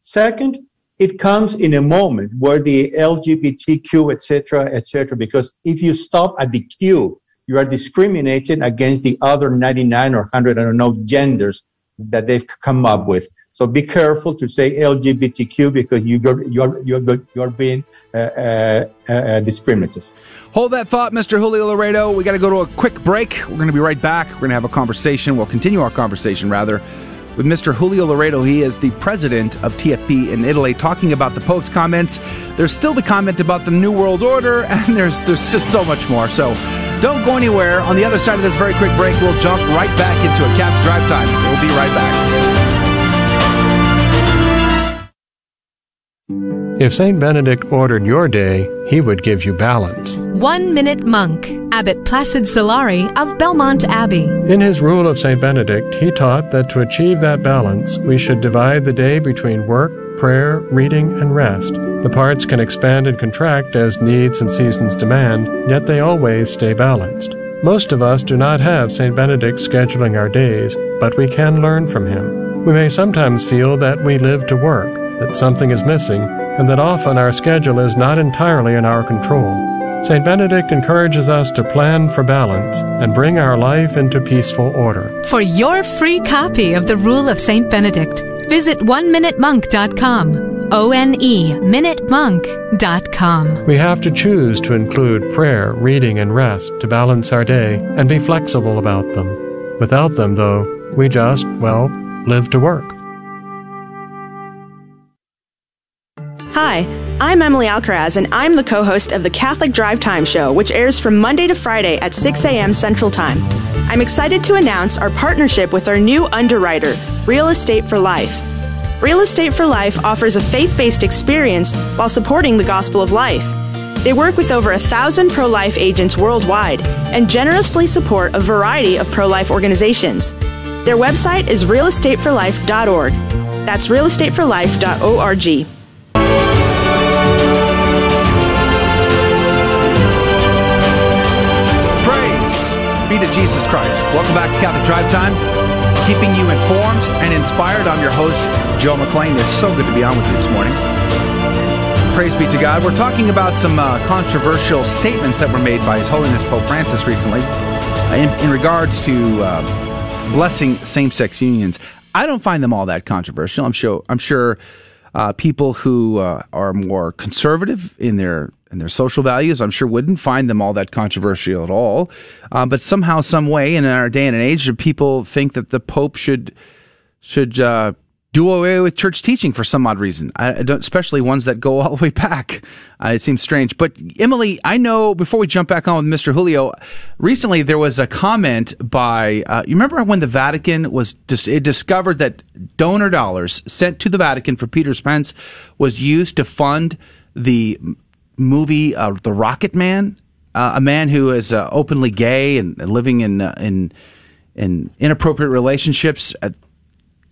Second, it comes in a moment where the LGBTQ, etc., etc., because if you stop at the Q, you are discriminating against the other 99 or 100, I don't know, genders that they've come up with. So be careful to say LGBTQ because you, are you're, you're, you're being uh, uh, uh, discriminative. Hold that thought, Mr. Julio Loredo. We got to go to a quick break. We're going to be right back. We're going to have a conversation. We'll continue our conversation, rather, with Mr. Julio Loredo. He is the president of TFP in Italy, talking about the Pope's comments. There's still the comment about the New World Order, and there's, there's just so much more. So don't go anywhere. On the other side of this very quick break, we'll jump right back into a cap drive time. We'll be right back. If St. Benedict ordered your day, he would give you balance. One Minute Monk, Abbot Placid Solari of Belmont Abbey. In his Rule of St. Benedict, he taught that to achieve that balance, we should divide the day between work, prayer, reading, and rest. The parts can expand and contract as needs and seasons demand, yet they always stay balanced. Most of us do not have St. Benedict scheduling our days, but we can learn from him. We may sometimes feel that we live to work, that something is missing, and that often our schedule is not entirely in our control. St. Benedict encourages us to plan for balance and bring our life into peaceful order. For your free copy of the Rule of St. Benedict, Visit oneminutemonk.com. O-N-E, minutemonk.com. We have to choose to include prayer, reading, and rest to balance our day and be flexible about them. Without them, though, we just, well, live to work. Hi, I'm Emily Alcaraz, and I'm the co host of the Catholic Drive Time Show, which airs from Monday to Friday at 6 a.m. Central Time. I'm excited to announce our partnership with our new underwriter, Real Estate for Life. Real Estate for Life offers a faith based experience while supporting the gospel of life. They work with over a thousand pro life agents worldwide and generously support a variety of pro life organizations. Their website is realestateforlife.org. That's realestateforlife.org. be to Jesus Christ. Welcome back to Catholic Drive Time keeping you informed and inspired. I'm your host, Joe McClain. It's so good to be on with you this morning. Praise be to God. We're talking about some uh, controversial statements that were made by His Holiness Pope Francis recently uh, in, in regards to uh, blessing same-sex unions. I don't find them all that controversial. I'm sure. I'm sure uh, people who uh, are more conservative in their in their social values, I'm sure wouldn't find them all that controversial at all. Uh, but somehow, some way, in our day and age, people think that the Pope should should uh, do away with church teaching for some odd reason. I, I especially ones that go all the way back. Uh, it seems strange. But Emily, I know before we jump back on with Mr. Julio, recently there was a comment by. Uh, you remember when the Vatican was dis- it discovered that donor dollars sent to the Vatican for Peter's Pence was used to fund the movie uh, The Rocket Man, uh, a man who is uh, openly gay and living in uh, in in inappropriate relationships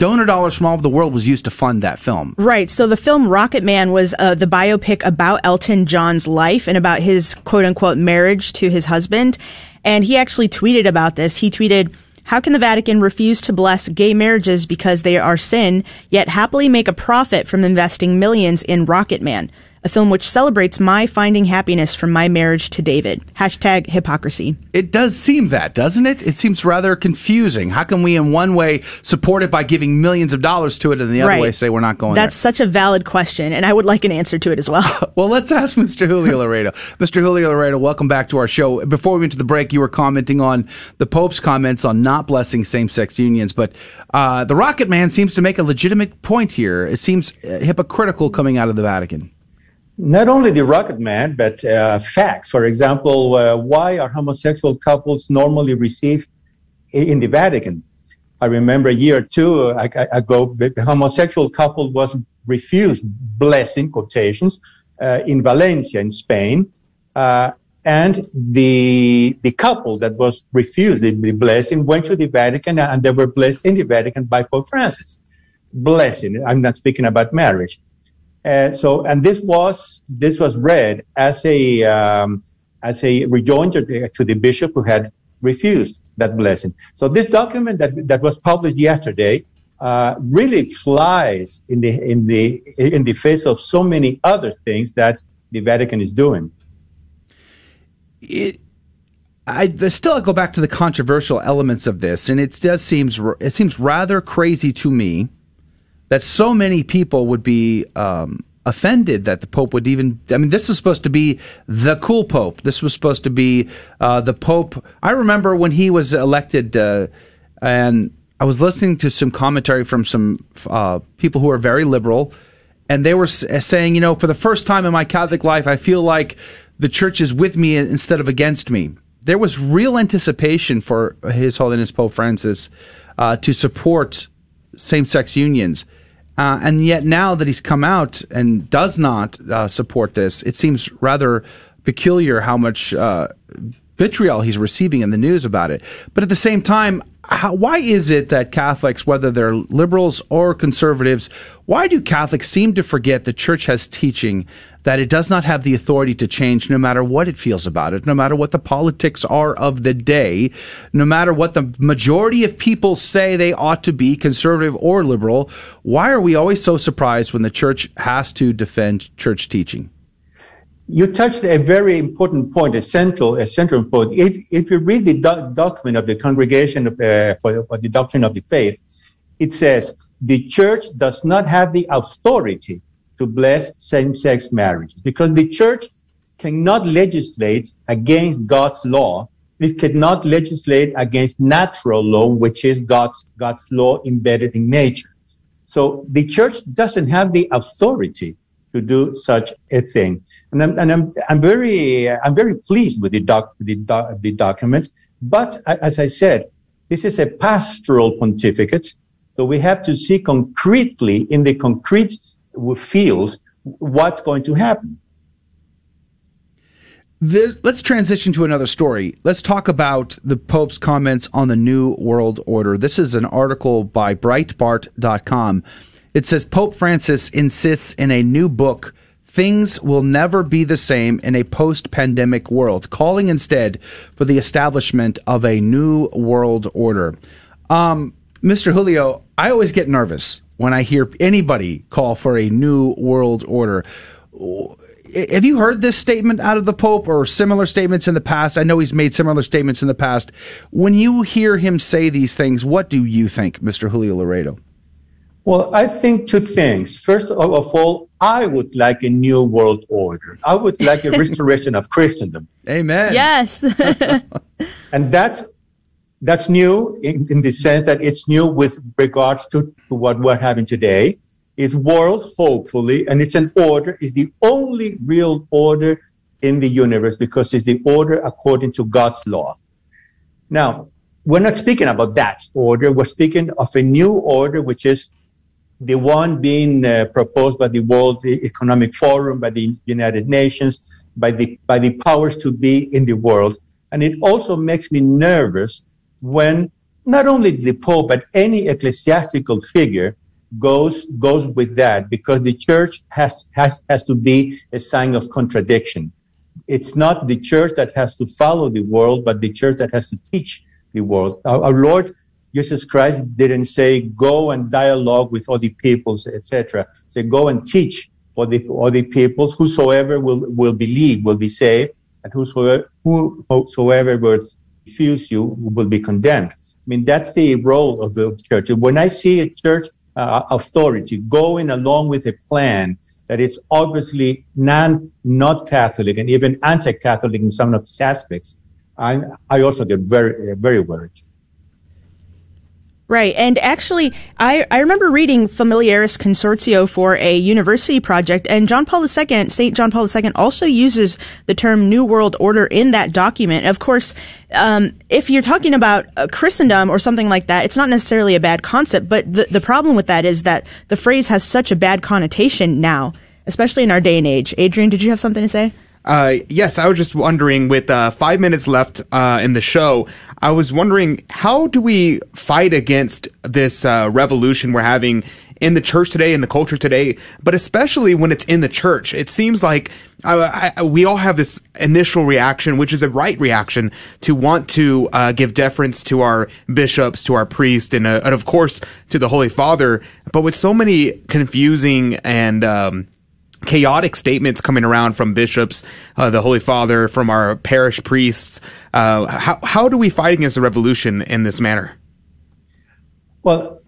donor dollars from all over the world was used to fund that film. Right. So the film Rocket Man was uh, the biopic about Elton John's life and about his quote unquote marriage to his husband. And he actually tweeted about this. He tweeted, how can the Vatican refuse to bless gay marriages because they are sin, yet happily make a profit from investing millions in Rocket Man? A film which celebrates my finding happiness from my marriage to David. Hashtag hypocrisy. It does seem that, doesn't it? It seems rather confusing. How can we, in one way, support it by giving millions of dollars to it, and the other right. way say we're not going That's there? such a valid question, and I would like an answer to it as well. well, let's ask Mr. Julio Loredo. Mr. Julio Loredo, welcome back to our show. Before we went to the break, you were commenting on the Pope's comments on not blessing same sex unions, but uh, the Rocket Man seems to make a legitimate point here. It seems uh, hypocritical coming out of the Vatican not only the Rocket Man, but uh, facts. For example, uh, why are homosexual couples normally received in the Vatican? I remember a year or two ago, a homosexual couple was refused blessing quotations uh, in Valencia in Spain. Uh, and the the couple that was refused the blessing went to the Vatican and they were blessed in the Vatican by Pope Francis. Blessing. I'm not speaking about marriage. And so, and this was this was read as a um, as a rejoinder to the bishop who had refused that blessing. So this document that that was published yesterday uh, really flies in the in the in the face of so many other things that the Vatican is doing. It, I still I go back to the controversial elements of this, and it does seems it seems rather crazy to me that so many people would be um, offended that the Pope would even. I mean, this was supposed to be the cool Pope. This was supposed to be uh, the Pope. I remember when he was elected, uh, and I was listening to some commentary from some uh, people who are very liberal, and they were saying, you know, for the first time in my Catholic life, I feel like the church is with me instead of against me. There was real anticipation for His Holiness Pope Francis uh, to support same sex unions. Uh, and yet now that he's come out and does not uh, support this, it seems rather peculiar how much uh, vitriol he's receiving in the news about it. But at the same time, how, why is it that Catholics, whether they're liberals or conservatives, why do Catholics seem to forget the church has teaching that it does not have the authority to change no matter what it feels about it, no matter what the politics are of the day, no matter what the majority of people say they ought to be, conservative or liberal? Why are we always so surprised when the church has to defend church teaching? You touched a very important point, a central, a central point. If, if you read the do- document of the Congregation uh, for, for the Doctrine of the Faith, it says the church does not have the authority to bless same-sex marriages because the church cannot legislate against God's law. It cannot legislate against natural law, which is God's, God's law embedded in nature. So the church doesn't have the authority to do such a thing. And I'm, and I'm, I'm very, I'm very pleased with the doc, the, doc, the document. But as I said, this is a pastoral pontificate. So we have to see concretely in the concrete fields what's going to happen. There's, let's transition to another story. Let's talk about the Pope's comments on the New World Order. This is an article by Breitbart.com. It says Pope Francis insists in a new book things will never be the same in a post pandemic world, calling instead for the establishment of a new world order. Um, Mr. Julio, I always get nervous when I hear anybody call for a new world order. Have you heard this statement out of the Pope or similar statements in the past? I know he's made similar statements in the past. When you hear him say these things, what do you think, Mr. Julio Loredo? Well, I think two things. First of all, I would like a new world order. I would like a restoration of Christendom. Amen. Yes. and that's that's new in, in the sense that it's new with regards to, to what we're having today. It's world, hopefully, and it's an order, is the only real order in the universe because it's the order according to God's law. Now, we're not speaking about that order. We're speaking of a new order, which is the one being uh, proposed by the World Economic Forum, by the United Nations, by the, by the powers to be in the world. And it also makes me nervous when not only the Pope, but any ecclesiastical figure goes, goes with that because the church has, has, has to be a sign of contradiction. It's not the church that has to follow the world, but the church that has to teach the world. Our, our Lord Jesus Christ didn't say go and dialogue with other peoples, etc. Say go and teach all the all peoples. Whosoever will will believe will be saved, and whosoever who whosoever will refuse you will be condemned. I mean that's the role of the church. When I see a church uh, authority going along with a plan that is obviously non not Catholic and even anti-Catholic in some of its aspects, I I also get very very worried. Right. And actually, I, I remember reading Familiaris Consortio for a university project, and John Paul II, St. John Paul II, also uses the term New World Order in that document. Of course, um, if you're talking about Christendom or something like that, it's not necessarily a bad concept, but the, the problem with that is that the phrase has such a bad connotation now, especially in our day and age. Adrian, did you have something to say? Uh, yes, I was just wondering, with uh, five minutes left uh, in the show, I was wondering how do we fight against this uh, revolution we're having in the church today, in the culture today, but especially when it's in the church. It seems like I, I, we all have this initial reaction, which is a right reaction, to want to uh, give deference to our bishops, to our priests, and, uh, and, of course to the Holy Father. But with so many confusing and um, chaotic statements coming around from bishops, uh, the Holy Father, from our parish priests. Uh, how how do we fight against the revolution in this manner? Well,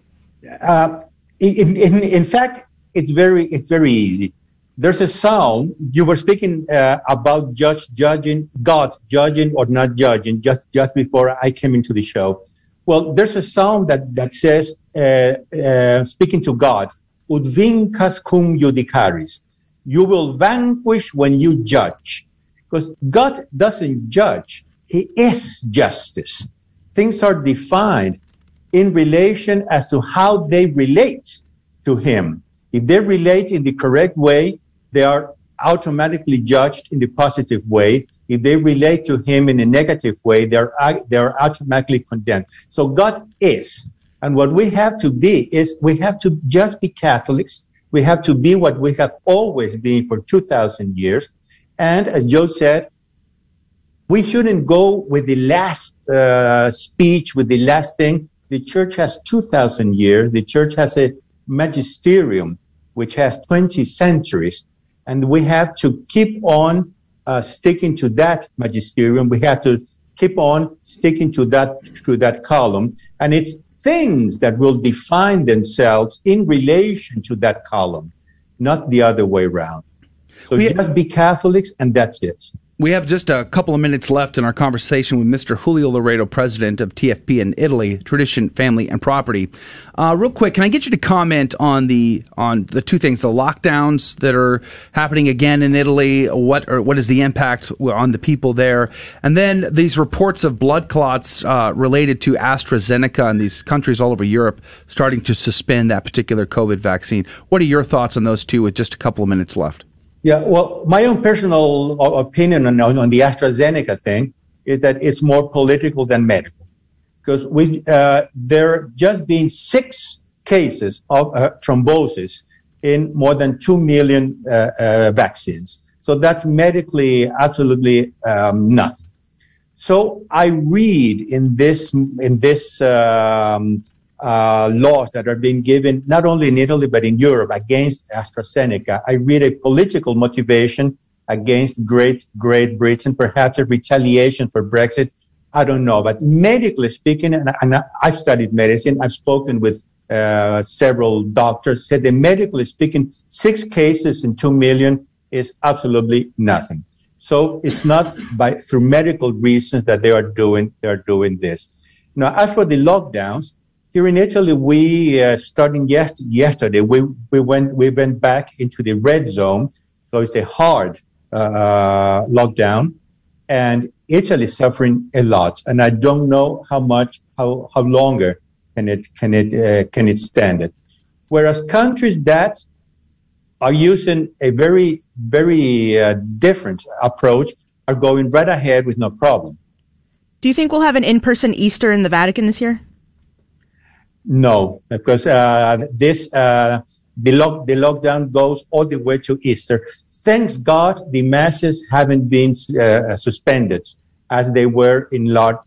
uh, in, in in fact, it's very it's very easy. There's a psalm you were speaking uh, about judge judging God judging or not judging just just before I came into the show. Well, there's a psalm that that says uh, uh, speaking to God, "Ut vincas cum judicaris." You will vanquish when you judge. Because God doesn't judge. He is justice. Things are defined in relation as to how they relate to Him. If they relate in the correct way, they are automatically judged in the positive way. If they relate to Him in a negative way, they're, they're automatically condemned. So God is. And what we have to be is we have to just be Catholics we have to be what we have always been for 2,000 years. And as Joe said, we shouldn't go with the last uh, speech, with the last thing. The church has 2,000 years. The church has a magisterium, which has 20 centuries. And we have to keep on uh, sticking to that magisterium. We have to keep on sticking to that, to that column. And it's things that will define themselves in relation to that column, not the other way around. So we, just be Catholics and that's it. We have just a couple of minutes left in our conversation with Mr. Julio Loredo, president of TFP in Italy, Tradition, Family, and Property. Uh, real quick, can I get you to comment on the on the two things: the lockdowns that are happening again in Italy. What what is the impact on the people there? And then these reports of blood clots uh, related to AstraZeneca and these countries all over Europe starting to suspend that particular COVID vaccine. What are your thoughts on those two? With just a couple of minutes left. Yeah, well, my own personal opinion on, on the AstraZeneca thing is that it's more political than medical. Because we, uh, there just been six cases of uh, thrombosis in more than 2 million uh, uh vaccines. So that's medically absolutely um, nothing. So I read in this, in this um, uh, laws that are being given not only in Italy but in Europe against AstraZeneca. I read a political motivation against Great Great Britain, perhaps a retaliation for Brexit. I don't know, but medically speaking, and, and I've studied medicine. I've spoken with uh, several doctors. Said that medically speaking, six cases in two million is absolutely nothing. So it's not by through medical reasons that they are doing they are doing this. Now, as for the lockdowns, here in Italy, we uh, starting yes- yesterday, we, we went we went back into the red zone, so it's a hard uh, lockdown, and Italy is suffering a lot. And I don't know how much, how how longer can it can it uh, can it stand it. Whereas countries that are using a very very uh, different approach are going right ahead with no problem. Do you think we'll have an in-person Easter in the Vatican this year? No, because uh, this uh, the lock the lockdown goes all the way to Easter. Thanks God, the masses haven't been uh, suspended as they were in last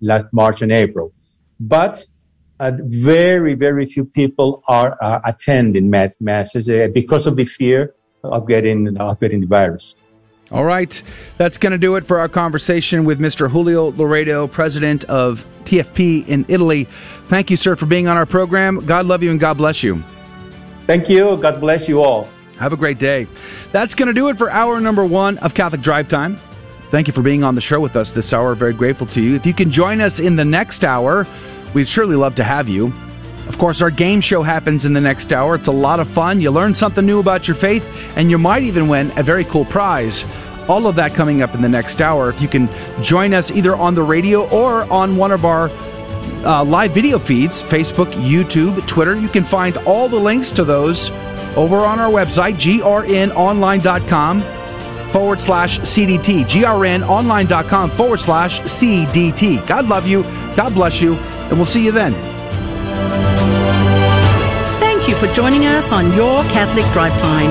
last March and April, but uh, very very few people are uh, attending mass masses uh, because of the fear of getting of getting the virus. All right. That's going to do it for our conversation with Mr. Julio Loredo, president of TFP in Italy. Thank you, sir, for being on our program. God love you and God bless you. Thank you. God bless you all. Have a great day. That's going to do it for hour number one of Catholic Drive Time. Thank you for being on the show with us this hour. Very grateful to you. If you can join us in the next hour, we'd surely love to have you. Of course, our game show happens in the next hour. It's a lot of fun. You learn something new about your faith, and you might even win a very cool prize. All of that coming up in the next hour. If you can join us either on the radio or on one of our uh, live video feeds Facebook, YouTube, Twitter, you can find all the links to those over on our website, grnonline.com forward slash CDT. grnonline.com forward slash CDT. God love you. God bless you. And we'll see you then. Thank you for joining us on Your Catholic Drive Time,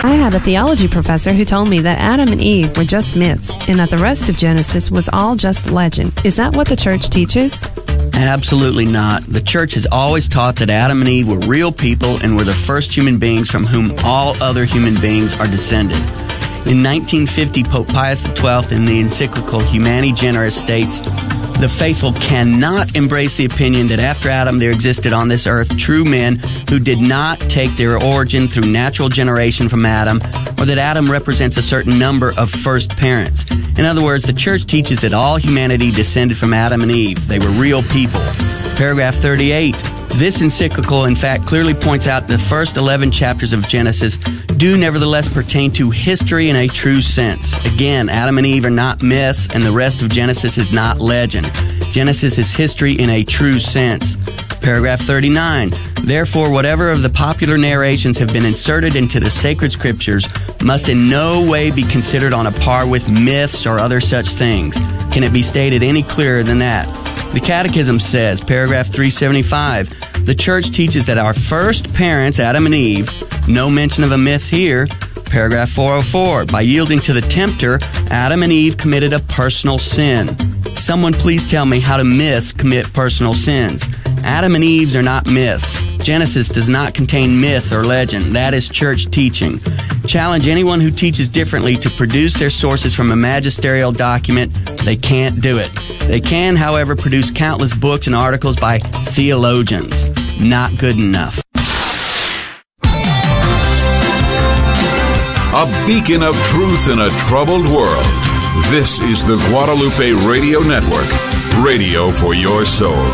I had a theology professor who told me that Adam and Eve were just myths and that the rest of Genesis was all just legend. Is that what the church teaches? Absolutely not. The church has always taught that Adam and Eve were real people and were the first human beings from whom all other human beings are descended. In 1950, Pope Pius XII, in the encyclical Humani Generis, states the faithful cannot embrace the opinion that after Adam there existed on this earth true men who did not take their origin through natural generation from Adam, or that Adam represents a certain number of first parents. In other words, the church teaches that all humanity descended from Adam and Eve. They were real people. Paragraph 38. This encyclical, in fact, clearly points out the first 11 chapters of Genesis do nevertheless pertain to history in a true sense. Again, Adam and Eve are not myths, and the rest of Genesis is not legend. Genesis is history in a true sense. Paragraph 39. Therefore, whatever of the popular narrations have been inserted into the sacred scriptures must in no way be considered on a par with myths or other such things. Can it be stated any clearer than that? The Catechism says, paragraph 375, the church teaches that our first parents, Adam and Eve, no mention of a myth here, paragraph 404, by yielding to the tempter, Adam and Eve committed a personal sin. Someone please tell me how do myths commit personal sins? Adam and Eve's are not myths. Genesis does not contain myth or legend. That is church teaching. Challenge anyone who teaches differently to produce their sources from a magisterial document. They can't do it. They can, however, produce countless books and articles by theologians. Not good enough. A beacon of truth in a troubled world. This is the Guadalupe Radio Network, radio for your soul.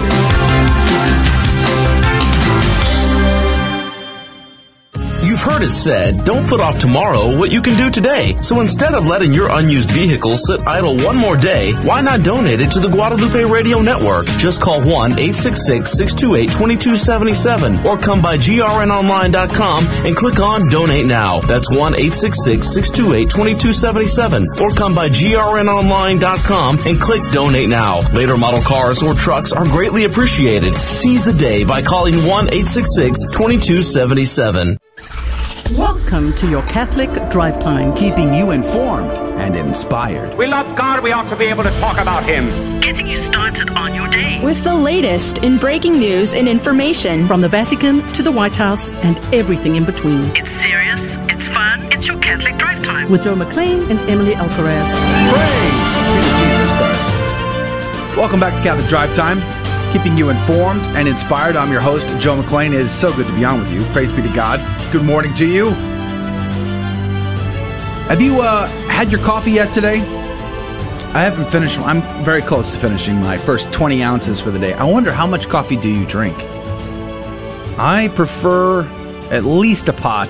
Heard it said, don't put off tomorrow what you can do today. So instead of letting your unused vehicle sit idle one more day, why not donate it to the Guadalupe Radio Network? Just call 1-866-628-2277 or come by grnonline.com and click on Donate Now. That's 1-866-628-2277 or come by grnonline.com and click Donate Now. Later model cars or trucks are greatly appreciated. Seize the day by calling 1-866-2277. Welcome to your Catholic Drive Time, keeping you informed and inspired. We love God, we ought to be able to talk about Him. Getting you started on your day. With the latest in breaking news and information from the Vatican to the White House and everything in between. It's serious, it's fun, it's your Catholic Drive Time. With Joe McClain and Emily Alcaraz. Praise be to Jesus Christ. Welcome back to Catholic Drive Time keeping you informed and inspired. I'm your host, Joe McClain. It is so good to be on with you. Praise be to God. Good morning to you. Have you uh, had your coffee yet today? I haven't finished. I'm very close to finishing my first 20 ounces for the day. I wonder how much coffee do you drink? I prefer at least a pot,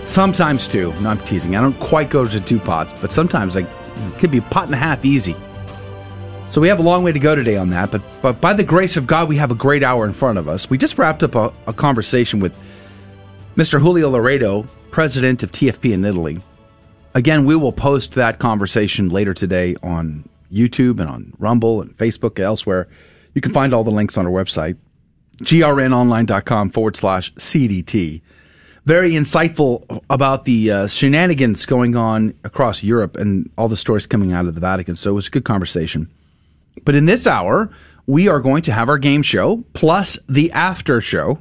sometimes two. No, I'm teasing. I don't quite go to two pots, but sometimes I it could be a pot and a half easy. So we have a long way to go today on that, but, but by the grace of God, we have a great hour in front of us. We just wrapped up a, a conversation with Mr. Julio Loredo, president of TFP in Italy. Again, we will post that conversation later today on YouTube and on Rumble and Facebook and elsewhere. You can find all the links on our website, grnonline.com forward slash CDT. Very insightful about the uh, shenanigans going on across Europe and all the stories coming out of the Vatican. So it was a good conversation. But in this hour, we are going to have our game show plus the after show.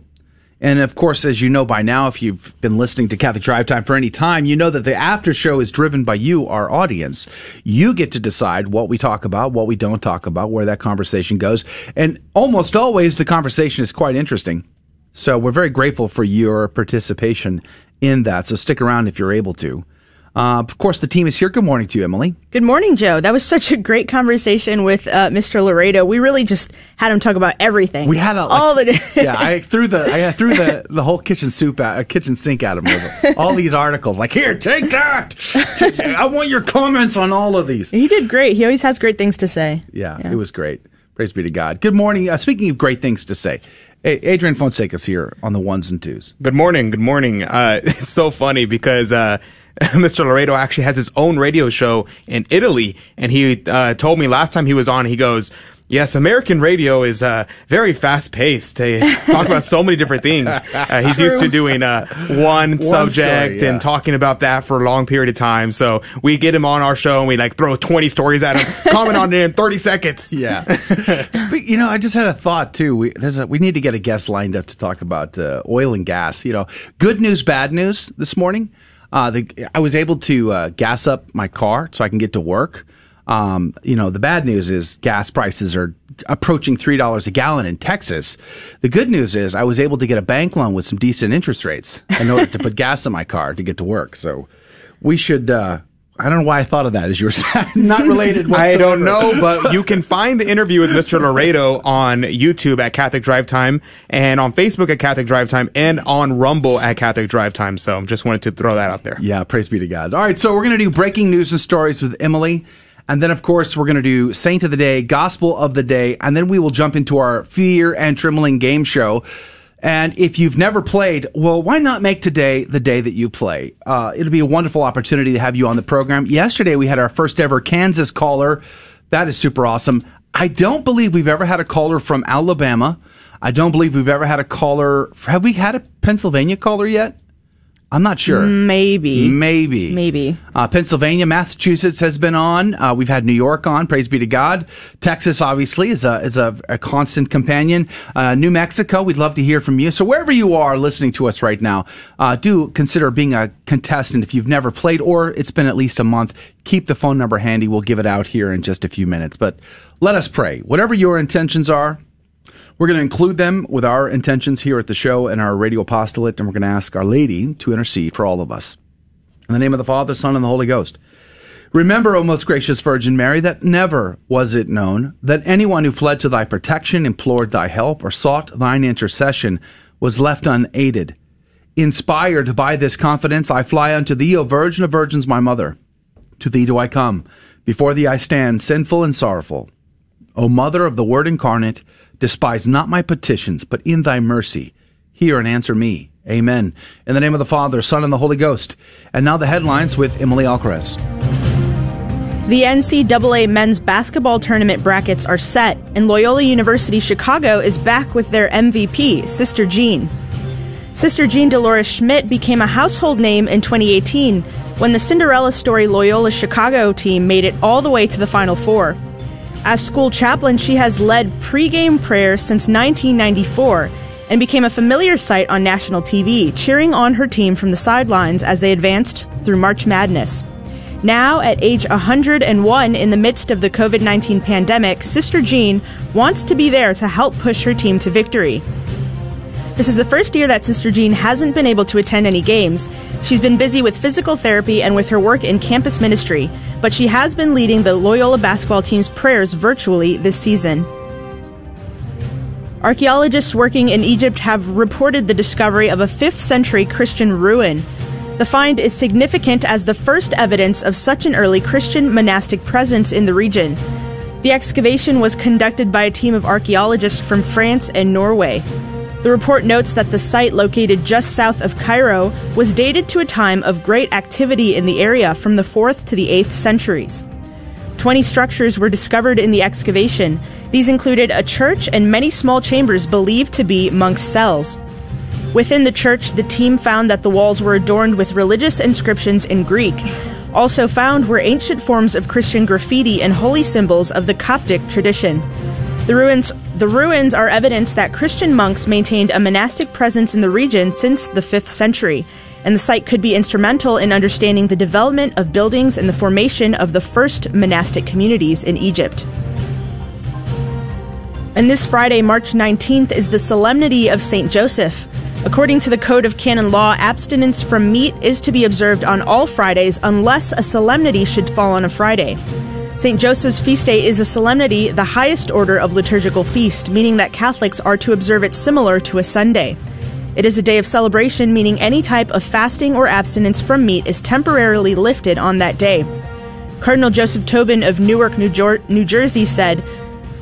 And of course, as you know by now, if you've been listening to Catholic Drive Time for any time, you know that the after show is driven by you, our audience. You get to decide what we talk about, what we don't talk about, where that conversation goes. And almost always the conversation is quite interesting. So we're very grateful for your participation in that. So stick around if you're able to. Uh, of course, the team is here. Good morning to you, Emily. Good morning, Joe. That was such a great conversation with uh, Mr. Loredo. We really just had him talk about everything. We had a, like, all the yeah. I threw the I threw the, the whole kitchen soup at, uh, kitchen sink at him with all these articles. Like, here, take that. I want your comments on all of these. He did great. He always has great things to say. Yeah, yeah. it was great. Praise be to God. Good morning. Uh, speaking of great things to say, Hey, Adrian Fonseca's here on the ones and twos. Good morning. Good morning. Uh, it's so funny because uh, Mr. Loredo actually has his own radio show in Italy, and he uh, told me last time he was on, he goes, Yes, American radio is uh, very fast paced. They talk about so many different things. Uh, he's used to doing uh, one, one, subject story, yeah. and talking about that for a long period of time. So we get him on our show and we like throw 20 stories at him, comment on it in 30 seconds. Yeah. Speak, you know, I just had a thought too. We, there's a, we need to get a guest lined up to talk about uh, oil and gas. You know, good news, bad news this morning. Uh, the, I was able to uh, gas up my car so I can get to work. Um, you know, the bad news is gas prices are approaching three dollars a gallon in Texas. The good news is I was able to get a bank loan with some decent interest rates in order to put gas in my car to get to work. So we should. Uh, I don't know why I thought of that as you were not related. Whatsoever. I don't know, but you can find the interview with Mr. Loredo on YouTube at Catholic Drive Time, and on Facebook at Catholic Drive Time, and on Rumble at Catholic Drive Time. So just wanted to throw that out there. Yeah, praise be to God. All right, so we're going to do breaking news and stories with Emily. And then, of course, we're going to do Saint of the Day, Gospel of the Day, and then we will jump into our Fear and Trembling game show. And if you've never played, well, why not make today the day that you play? Uh, it'll be a wonderful opportunity to have you on the program. Yesterday, we had our first ever Kansas caller. That is super awesome. I don't believe we've ever had a caller from Alabama. I don't believe we've ever had a caller. Have we had a Pennsylvania caller yet? I'm not sure. Maybe. Maybe. Maybe. Uh, Pennsylvania, Massachusetts has been on. Uh, we've had New York on. Praise be to God. Texas, obviously, is a is a, a constant companion. Uh, New Mexico, we'd love to hear from you. So wherever you are listening to us right now, uh, do consider being a contestant if you've never played or it's been at least a month. Keep the phone number handy. We'll give it out here in just a few minutes. But let us pray. Whatever your intentions are, we're going to include them with our intentions here at the show and our radio apostolate, and we're going to ask Our Lady to intercede for all of us. In the name of the Father, Son, and the Holy Ghost. Remember, O most gracious Virgin Mary, that never was it known that anyone who fled to thy protection, implored thy help, or sought thine intercession was left unaided. Inspired by this confidence, I fly unto thee, O Virgin of Virgins, my mother. To thee do I come. Before thee I stand, sinful and sorrowful. O Mother of the Word incarnate, despise not my petitions, but in thy mercy, hear and answer me. Amen. In the name of the Father, Son, and the Holy Ghost. And now the headlines with Emily Alcaraz. The NCAA men's basketball tournament brackets are set, and Loyola University Chicago is back with their MVP, Sister Jean. Sister Jean Dolores Schmidt became a household name in 2018 when the Cinderella Story Loyola Chicago team made it all the way to the Final Four. As school chaplain, she has led pregame prayer since 1994 and became a familiar sight on national TV, cheering on her team from the sidelines as they advanced through March Madness. Now, at age 101 in the midst of the COVID 19 pandemic, Sister Jean wants to be there to help push her team to victory. This is the first year that Sister Jean hasn't been able to attend any games. She's been busy with physical therapy and with her work in campus ministry, but she has been leading the Loyola basketball team's prayers virtually this season. Archaeologists working in Egypt have reported the discovery of a 5th century Christian ruin. The find is significant as the first evidence of such an early Christian monastic presence in the region. The excavation was conducted by a team of archaeologists from France and Norway. The report notes that the site located just south of Cairo was dated to a time of great activity in the area from the 4th to the 8th centuries. 20 structures were discovered in the excavation. These included a church and many small chambers believed to be monks' cells. Within the church, the team found that the walls were adorned with religious inscriptions in Greek. Also found were ancient forms of Christian graffiti and holy symbols of the Coptic tradition. The ruins, the ruins are evidence that Christian monks maintained a monastic presence in the region since the 5th century, and the site could be instrumental in understanding the development of buildings and the formation of the first monastic communities in Egypt. And this Friday, March 19th, is the Solemnity of St. Joseph. According to the Code of Canon Law, abstinence from meat is to be observed on all Fridays unless a solemnity should fall on a Friday. St. Joseph's feast day is a solemnity, the highest order of liturgical feast, meaning that Catholics are to observe it similar to a Sunday. It is a day of celebration, meaning any type of fasting or abstinence from meat is temporarily lifted on that day. Cardinal Joseph Tobin of Newark, New, New Jersey said,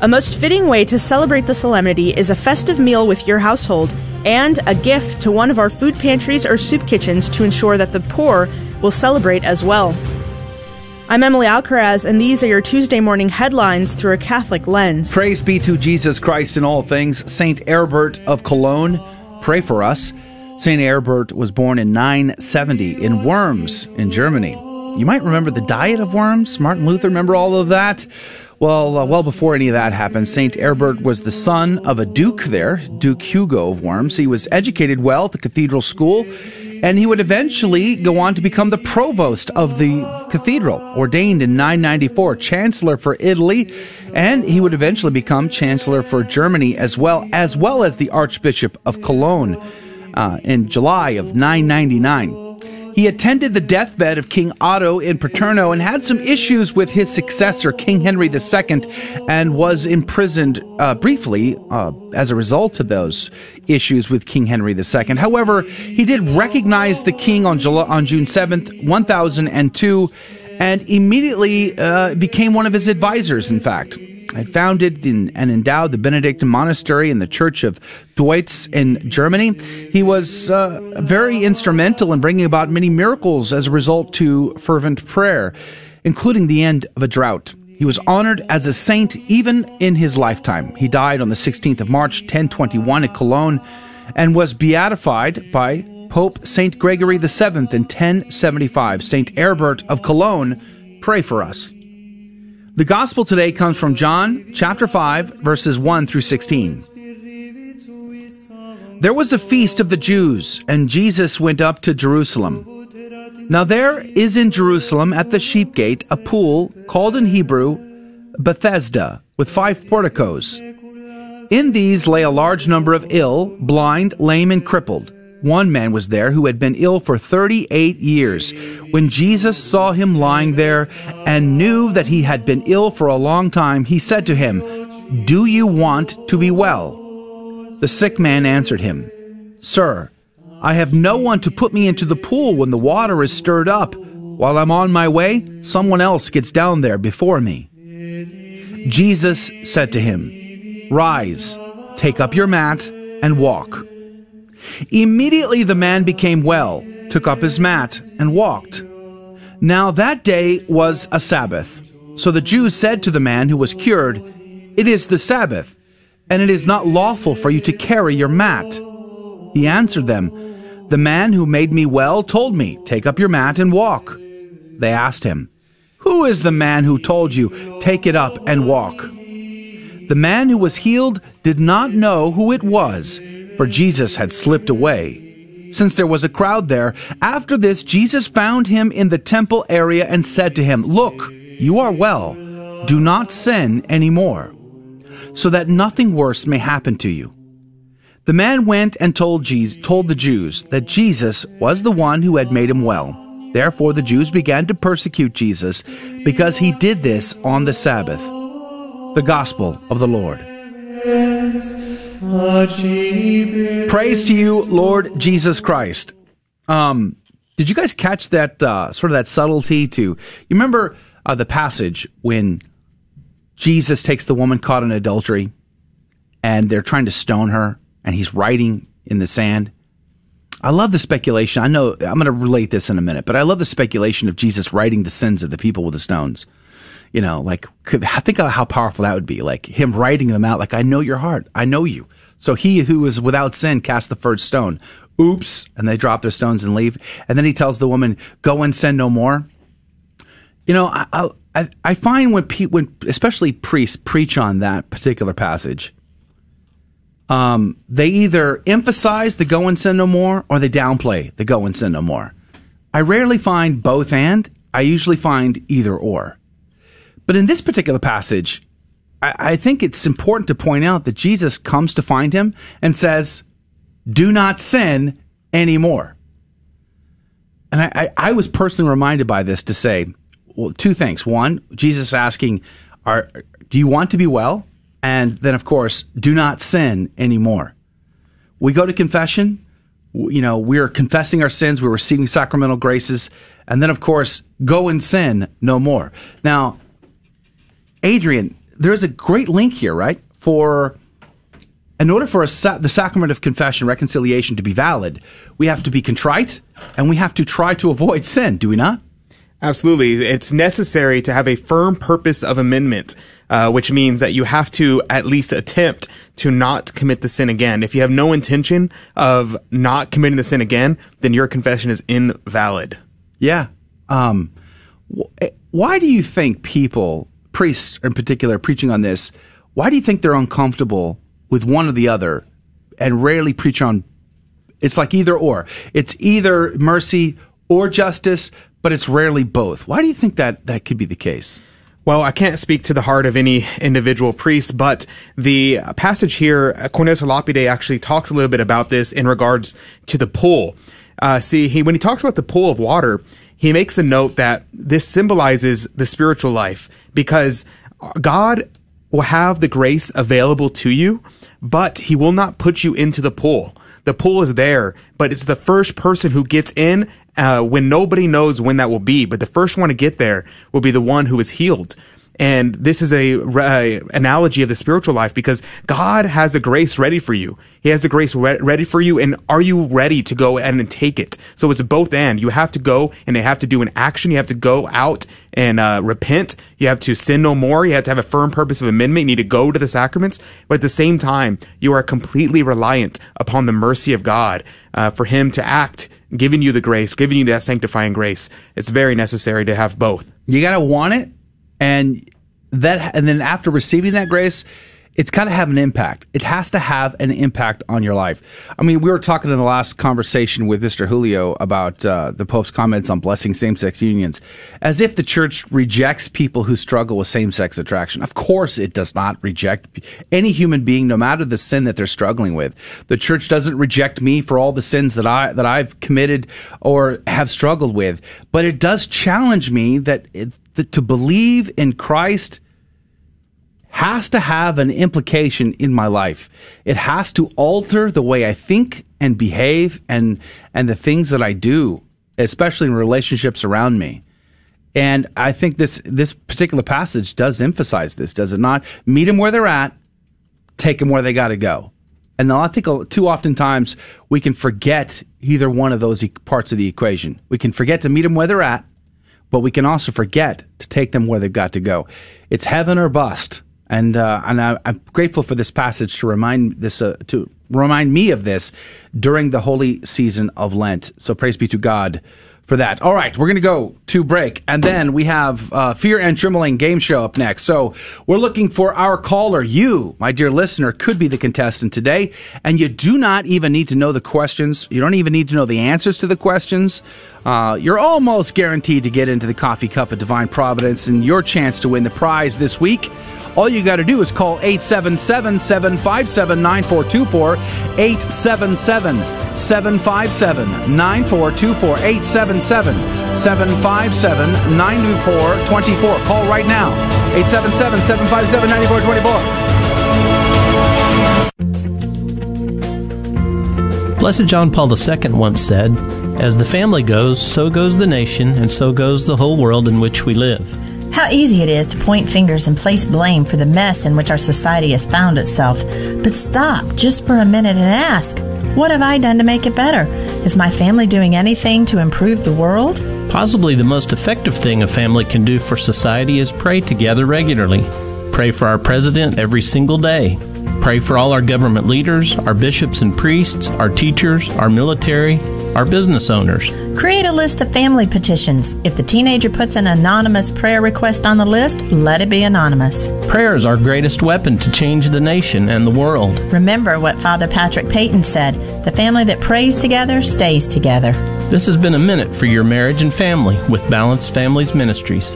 A most fitting way to celebrate the solemnity is a festive meal with your household and a gift to one of our food pantries or soup kitchens to ensure that the poor will celebrate as well. I'm Emily Alcaraz, and these are your Tuesday morning headlines through a Catholic lens. Praise be to Jesus Christ in all things. Saint Herbert of Cologne, pray for us. Saint Herbert was born in 970 in Worms, in Germany. You might remember the Diet of Worms. Martin Luther, remember all of that? Well, uh, well before any of that happened, Saint Herbert was the son of a duke there, Duke Hugo of Worms. He was educated well at the cathedral school and he would eventually go on to become the provost of the cathedral, ordained in 994, chancellor for Italy, and he would eventually become chancellor for Germany as well, as well as the Archbishop of Cologne uh, in July of 999. He attended the deathbed of King Otto in Paterno and had some issues with his successor, King Henry II, and was imprisoned uh, briefly uh, as a result of those issues with King Henry II. However, he did recognize the king on, July, on June 7th, 1002, and immediately uh, became one of his advisors, in fact had founded and endowed the Benedictine monastery in the Church of Deutz in Germany. He was uh, very instrumental in bringing about many miracles as a result to fervent prayer, including the end of a drought. He was honored as a saint even in his lifetime. He died on the 16th of March, 1021, at Cologne, and was beatified by Pope Saint Gregory VII in 1075. Saint Herbert of Cologne, pray for us. The gospel today comes from John chapter 5 verses 1 through 16. There was a feast of the Jews and Jesus went up to Jerusalem. Now there is in Jerusalem at the sheep gate a pool called in Hebrew Bethesda with five porticos. In these lay a large number of ill, blind, lame, and crippled. One man was there who had been ill for 38 years. When Jesus saw him lying there and knew that he had been ill for a long time, he said to him, Do you want to be well? The sick man answered him, Sir, I have no one to put me into the pool when the water is stirred up. While I'm on my way, someone else gets down there before me. Jesus said to him, Rise, take up your mat, and walk. Immediately the man became well, took up his mat, and walked. Now that day was a Sabbath. So the Jews said to the man who was cured, It is the Sabbath, and it is not lawful for you to carry your mat. He answered them, The man who made me well told me, Take up your mat and walk. They asked him, Who is the man who told you, Take it up and walk? The man who was healed did not know who it was, for Jesus had slipped away. Since there was a crowd there, after this, Jesus found him in the temple area and said to him, Look, you are well. Do not sin any more, so that nothing worse may happen to you. The man went and told, Jesus, told the Jews that Jesus was the one who had made him well. Therefore, the Jews began to persecute Jesus because he did this on the Sabbath. The Gospel of the Lord. Praise to you, Lord Jesus Christ. Um, did you guys catch that uh, sort of that subtlety? To you remember uh, the passage when Jesus takes the woman caught in adultery, and they're trying to stone her, and he's writing in the sand. I love the speculation. I know I'm going to relate this in a minute, but I love the speculation of Jesus writing the sins of the people with the stones. You know, like could, think of how powerful that would be. Like him writing them out. Like I know your heart. I know you. So he who is without sin cast the first stone. Oops, and they drop their stones and leave. And then he tells the woman, "Go and sin no more." You know, I I, I find when pe- when especially priests preach on that particular passage, um, they either emphasize the go and sin no more or they downplay the go and sin no more. I rarely find both and. I usually find either or. But in this particular passage, I, I think it's important to point out that Jesus comes to find him and says, Do not sin anymore. And I, I, I was personally reminded by this to say, well, two things. One, Jesus asking, "Are do you want to be well?" And then, of course, do not sin anymore. We go to confession. You know, we are confessing our sins. We're receiving sacramental graces, and then, of course, go and sin no more. Now, Adrian, there's a great link here, right? For in order for sa- the sacrament of confession, reconciliation to be valid, we have to be contrite and we have to try to avoid sin. Do we not? Absolutely. It's necessary to have a firm purpose of amendment, uh, which means that you have to at least attempt to not commit the sin again. If you have no intention of not committing the sin again, then your confession is invalid. Yeah. Um, wh- why do you think people, priests in particular, preaching on this, why do you think they're uncomfortable with one or the other and rarely preach on? It's like either or. It's either mercy or justice, but it's rarely both. Why do you think that that could be the case? Well, I can't speak to the heart of any individual priest, but the passage here, Cornelius Lapide actually talks a little bit about this in regards to the pool. Uh, see, he when he talks about the pool of water, he makes the note that this symbolizes the spiritual life because God will have the grace available to you, but He will not put you into the pool. The pool is there, but it's the first person who gets in uh, when nobody knows when that will be. But the first one to get there will be the one who is healed. And this is a analogy of the spiritual life because God has the grace ready for you. He has the grace re- ready for you. And are you ready to go and take it? So it's both and. You have to go and they have to do an action. You have to go out and uh, repent. You have to sin no more. You have to have a firm purpose of amendment. You need to go to the sacraments. But at the same time, you are completely reliant upon the mercy of God uh, for Him to act, giving you the grace, giving you that sanctifying grace. It's very necessary to have both. You got to want it and that and then after receiving that grace it's got to have an impact. It has to have an impact on your life. I mean, we were talking in the last conversation with Mr. Julio about uh, the Pope's comments on blessing same sex unions, as if the church rejects people who struggle with same sex attraction. Of course, it does not reject any human being, no matter the sin that they're struggling with. The church doesn't reject me for all the sins that I that I've committed or have struggled with, but it does challenge me that, it, that to believe in Christ has to have an implication in my life. It has to alter the way I think and behave and and the things that I do, especially in relationships around me. And I think this this particular passage does emphasize this, does it not? Meet them where they're at, take them where they got to go. And I think too often times we can forget either one of those parts of the equation. We can forget to meet them where they're at, but we can also forget to take them where they've got to go. It's heaven or bust. And uh, and I, I'm grateful for this passage to remind this uh, to remind me of this during the holy season of Lent. So praise be to God for that. All right, we're going to go to break, and then we have uh, Fear and Trembling game show up next. So we're looking for our caller. You, my dear listener, could be the contestant today, and you do not even need to know the questions. You don't even need to know the answers to the questions. Uh, you're almost guaranteed to get into the coffee cup of divine providence and your chance to win the prize this week. All you got to do is call 877 757 9424. 877 757 9424. 877 757 9424. Call right now. 877 757 9424. Blessed John Paul II once said, As the family goes, so goes the nation, and so goes the whole world in which we live. How easy it is to point fingers and place blame for the mess in which our society has found itself. But stop just for a minute and ask, what have I done to make it better? Is my family doing anything to improve the world? Possibly the most effective thing a family can do for society is pray together regularly. Pray for our president every single day. Pray for all our government leaders, our bishops and priests, our teachers, our military, our business owners. Create a list of family petitions. If the teenager puts an anonymous prayer request on the list, let it be anonymous. Prayer is our greatest weapon to change the nation and the world. Remember what Father Patrick Peyton said the family that prays together stays together. This has been a minute for your marriage and family with Balanced Families Ministries.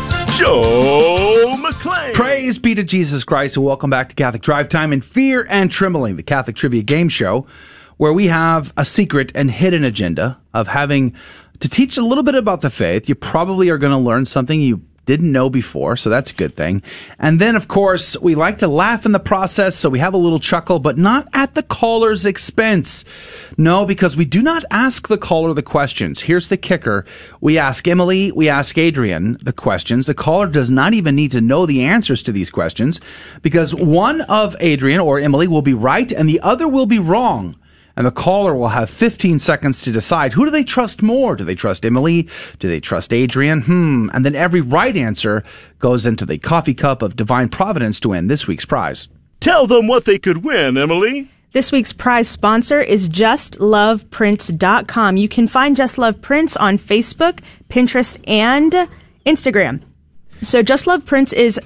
Joe McClain. Praise be to Jesus Christ, and welcome back to Catholic Drive Time and Fear and Trembling, the Catholic Trivia Game Show, where we have a secret and hidden agenda of having to teach a little bit about the faith. You probably are going to learn something you didn't know before, so that's a good thing. And then, of course, we like to laugh in the process, so we have a little chuckle, but not at the caller's expense. No, because we do not ask the caller the questions. Here's the kicker. We ask Emily, we ask Adrian the questions. The caller does not even need to know the answers to these questions because one of Adrian or Emily will be right and the other will be wrong and the caller will have 15 seconds to decide who do they trust more? Do they trust Emily? Do they trust Adrian? Hmm. And then every right answer goes into the coffee cup of divine providence to win this week's prize. Tell them what they could win, Emily. This week's prize sponsor is JustLovePrints.com. You can find Just Love Prints on Facebook, Pinterest, and Instagram. So Just Love Prints is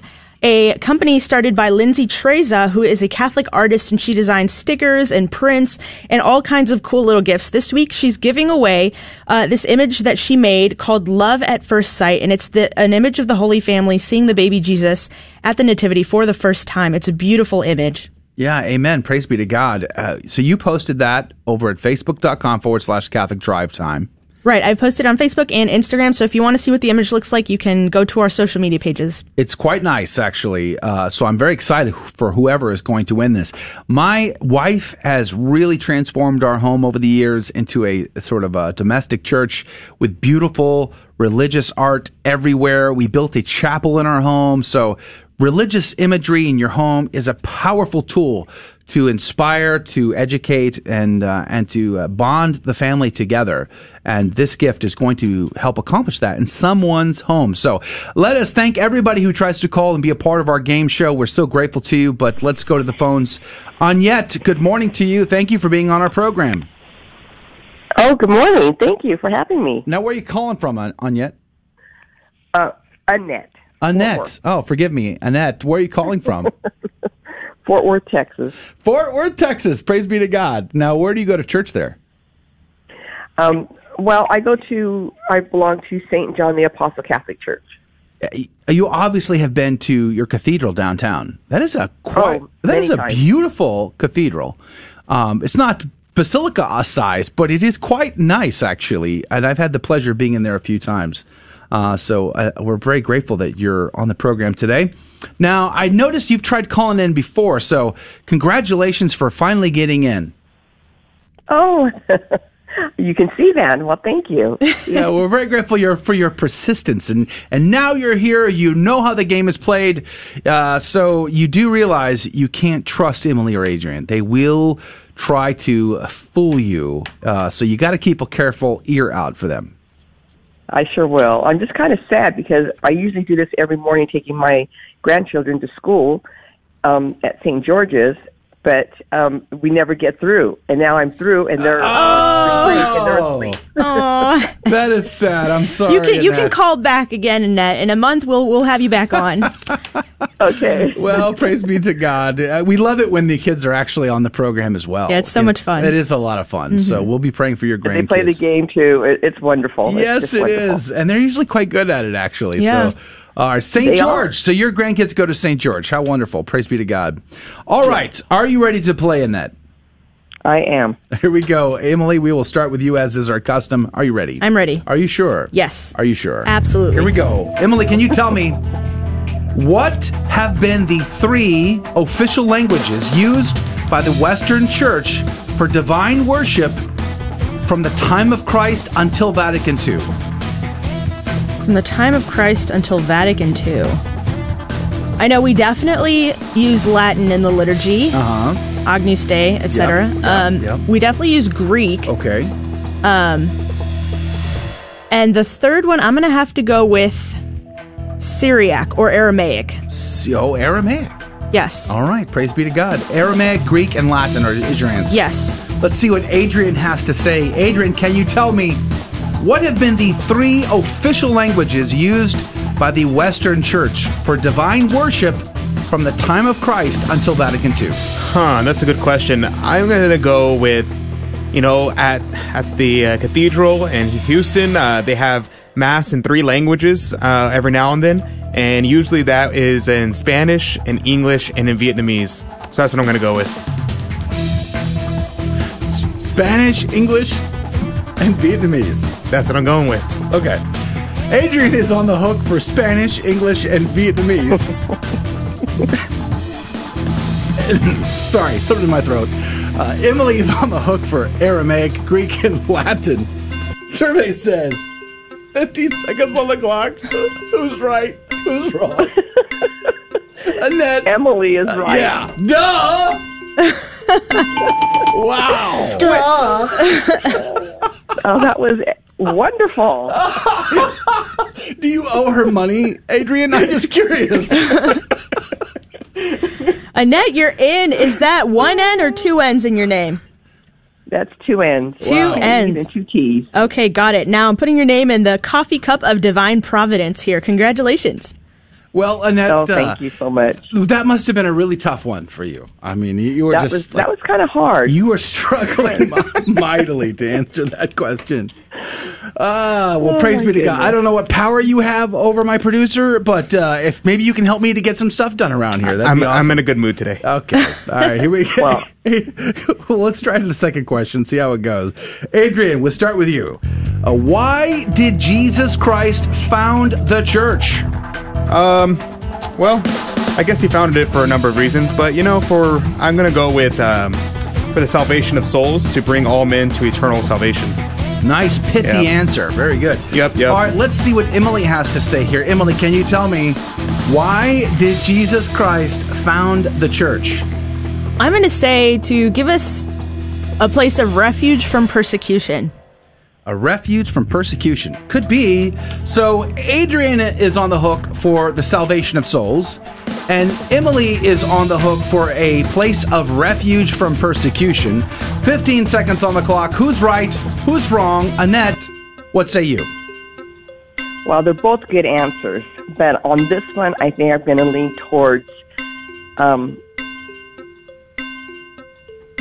a company started by Lindsay Treza, who is a Catholic artist, and she designs stickers and prints and all kinds of cool little gifts. This week, she's giving away uh, this image that she made called "Love at First Sight," and it's the, an image of the Holy Family seeing the baby Jesus at the Nativity for the first time. It's a beautiful image. Yeah, amen. Praise be to God. Uh, so you posted that over at facebook.com forward slash Catholic Drive Time. Right. I've posted on Facebook and Instagram. So if you want to see what the image looks like, you can go to our social media pages. It's quite nice, actually. Uh, so I'm very excited for whoever is going to win this. My wife has really transformed our home over the years into a sort of a domestic church with beautiful religious art everywhere. We built a chapel in our home. So religious imagery in your home is a powerful tool to inspire, to educate, and uh, and to uh, bond the family together. And this gift is going to help accomplish that in someone's home. So let us thank everybody who tries to call and be a part of our game show. We're so grateful to you. But let's go to the phones. Anyette, good morning to you. Thank you for being on our program. Oh, good morning. Thank you for having me. Now, where are you calling from, An- Anyette? Uh, Annette. Annette. Oh, forgive me, Annette. Where are you calling from? Fort Worth, Texas. Fort Worth, Texas. Praise be to God. Now, where do you go to church there? Um, well, I go to, I belong to St. John the Apostle Catholic Church. You obviously have been to your cathedral downtown. That is a quite, Oh, that is a times. beautiful cathedral. Um, it's not basilica size, but it is quite nice actually. And I've had the pleasure of being in there a few times. Uh, so uh, we're very grateful that you're on the program today. Now, I noticed you've tried calling in before, so congratulations for finally getting in. Oh, you can see that. Well, thank you. yeah, we're very grateful your, for your persistence, and and now you're here. You know how the game is played, uh, so you do realize you can't trust Emily or Adrian. They will try to fool you, uh, so you got to keep a careful ear out for them. I sure will. I'm just kind of sad because I usually do this every morning, taking my grandchildren to school um, at St. George's, but um, we never get through. And now I'm through, and they're spring break and they're asleep. Aw. that is sad. I'm sorry. you can you can call back again, Annette. In a month, we'll we'll have you back on. okay. Well, praise be to God. Uh, we love it when the kids are actually on the program as well. Yeah, it's so It- much fun. It is a lot of fun. So Mhm. we'll be praying for your grandkids. They play the game too. It, it's wonderful. Yes, it's it wonderful. is, and they're usually quite good at it, actually. Yeah. So, uh, St. George. are. So your grandkids go to St. George. How wonderful! Praise be to God. All right, are you ready to play in that? I am. Here we go, Emily. We will start with you, as is our custom. Are you ready? I'm ready. Are you sure? Yes. Are you sure? Absolutely. Here we go, Emily. Can you tell me what have been the three official languages used by the Western Church for divine worship from the time of Christ until Vatican II? From the time of Christ until Vatican II. I know we definitely use Latin in the liturgy, Uh huh. Agnus Dei, etc. Yep, yep, um, yep. We definitely use Greek. Okay. Um, and the third one, I'm going to have to go with Syriac or Aramaic. Oh, Aramaic. Yes. All right. Praise be to God. Aramaic, Greek, and Latin are is your answer. Yes. Let's see what Adrian has to say. Adrian, can you tell me what have been the three official languages used by the Western Church for divine worship from the time of Christ until Vatican II? Huh, that's a good question. I'm gonna go with, you know, at at the uh, cathedral in Houston, uh, they have mass in three languages uh, every now and then, and usually that is in Spanish, in English, and in Vietnamese. So that's what I'm gonna go with. Spanish, English, and Vietnamese. That's what I'm going with. Okay. Adrian is on the hook for Spanish, English, and Vietnamese. Sorry, something in my throat. Uh, Emily is on the hook for Aramaic, Greek, and Latin. Survey says 15 seconds on the clock. Who's right? Who's wrong? Annette. Emily is right. Yeah. Duh! wow. Duh. oh, that was wonderful. Do you owe her money, Adrian? I'm just curious. Annette, you're in. Is that one N or two N's in your name? That's two N's. Two Wow. N's. And two T's. Okay, got it. Now I'm putting your name in the coffee cup of divine providence here. Congratulations. Well, Annette, Oh, thank uh, you so much. That must have been a really tough one for you. I mean, you, you were That just was that was kind of hard. You were struggling mightily to answer that question. Ah, well, Oh, praise be to God. I don't know what power you have over my producer, but uh, if maybe you can help me to get some stuff done around here, that'd I'm, be awesome. I'm in a good mood today. Okay. All right. Here we go. well, let's try the second question, see how it goes. Adrian, we'll start with you. Uh, why did Jesus Christ found the church? Um, well, I guess he founded it for a number of reasons, but you know, for I'm gonna go with um, for the salvation of souls to bring all men to eternal salvation. Nice, pithy Yep. answer. Very good. Yep, yep. All right, let's see what Emily has to say here. Emily, can you tell me why did Jesus Christ found the church? I'm going to say to give us a place of refuge from persecution. A refuge from persecution. Could be. So, Adrian is on the hook for the salvation of souls, and Emily is on the hook for a place of refuge from persecution. 15 seconds on the clock. Who's right? Who's wrong? Annette, what say you? Well, they're both good answers, but on this one, I think I'm going to lean towards um,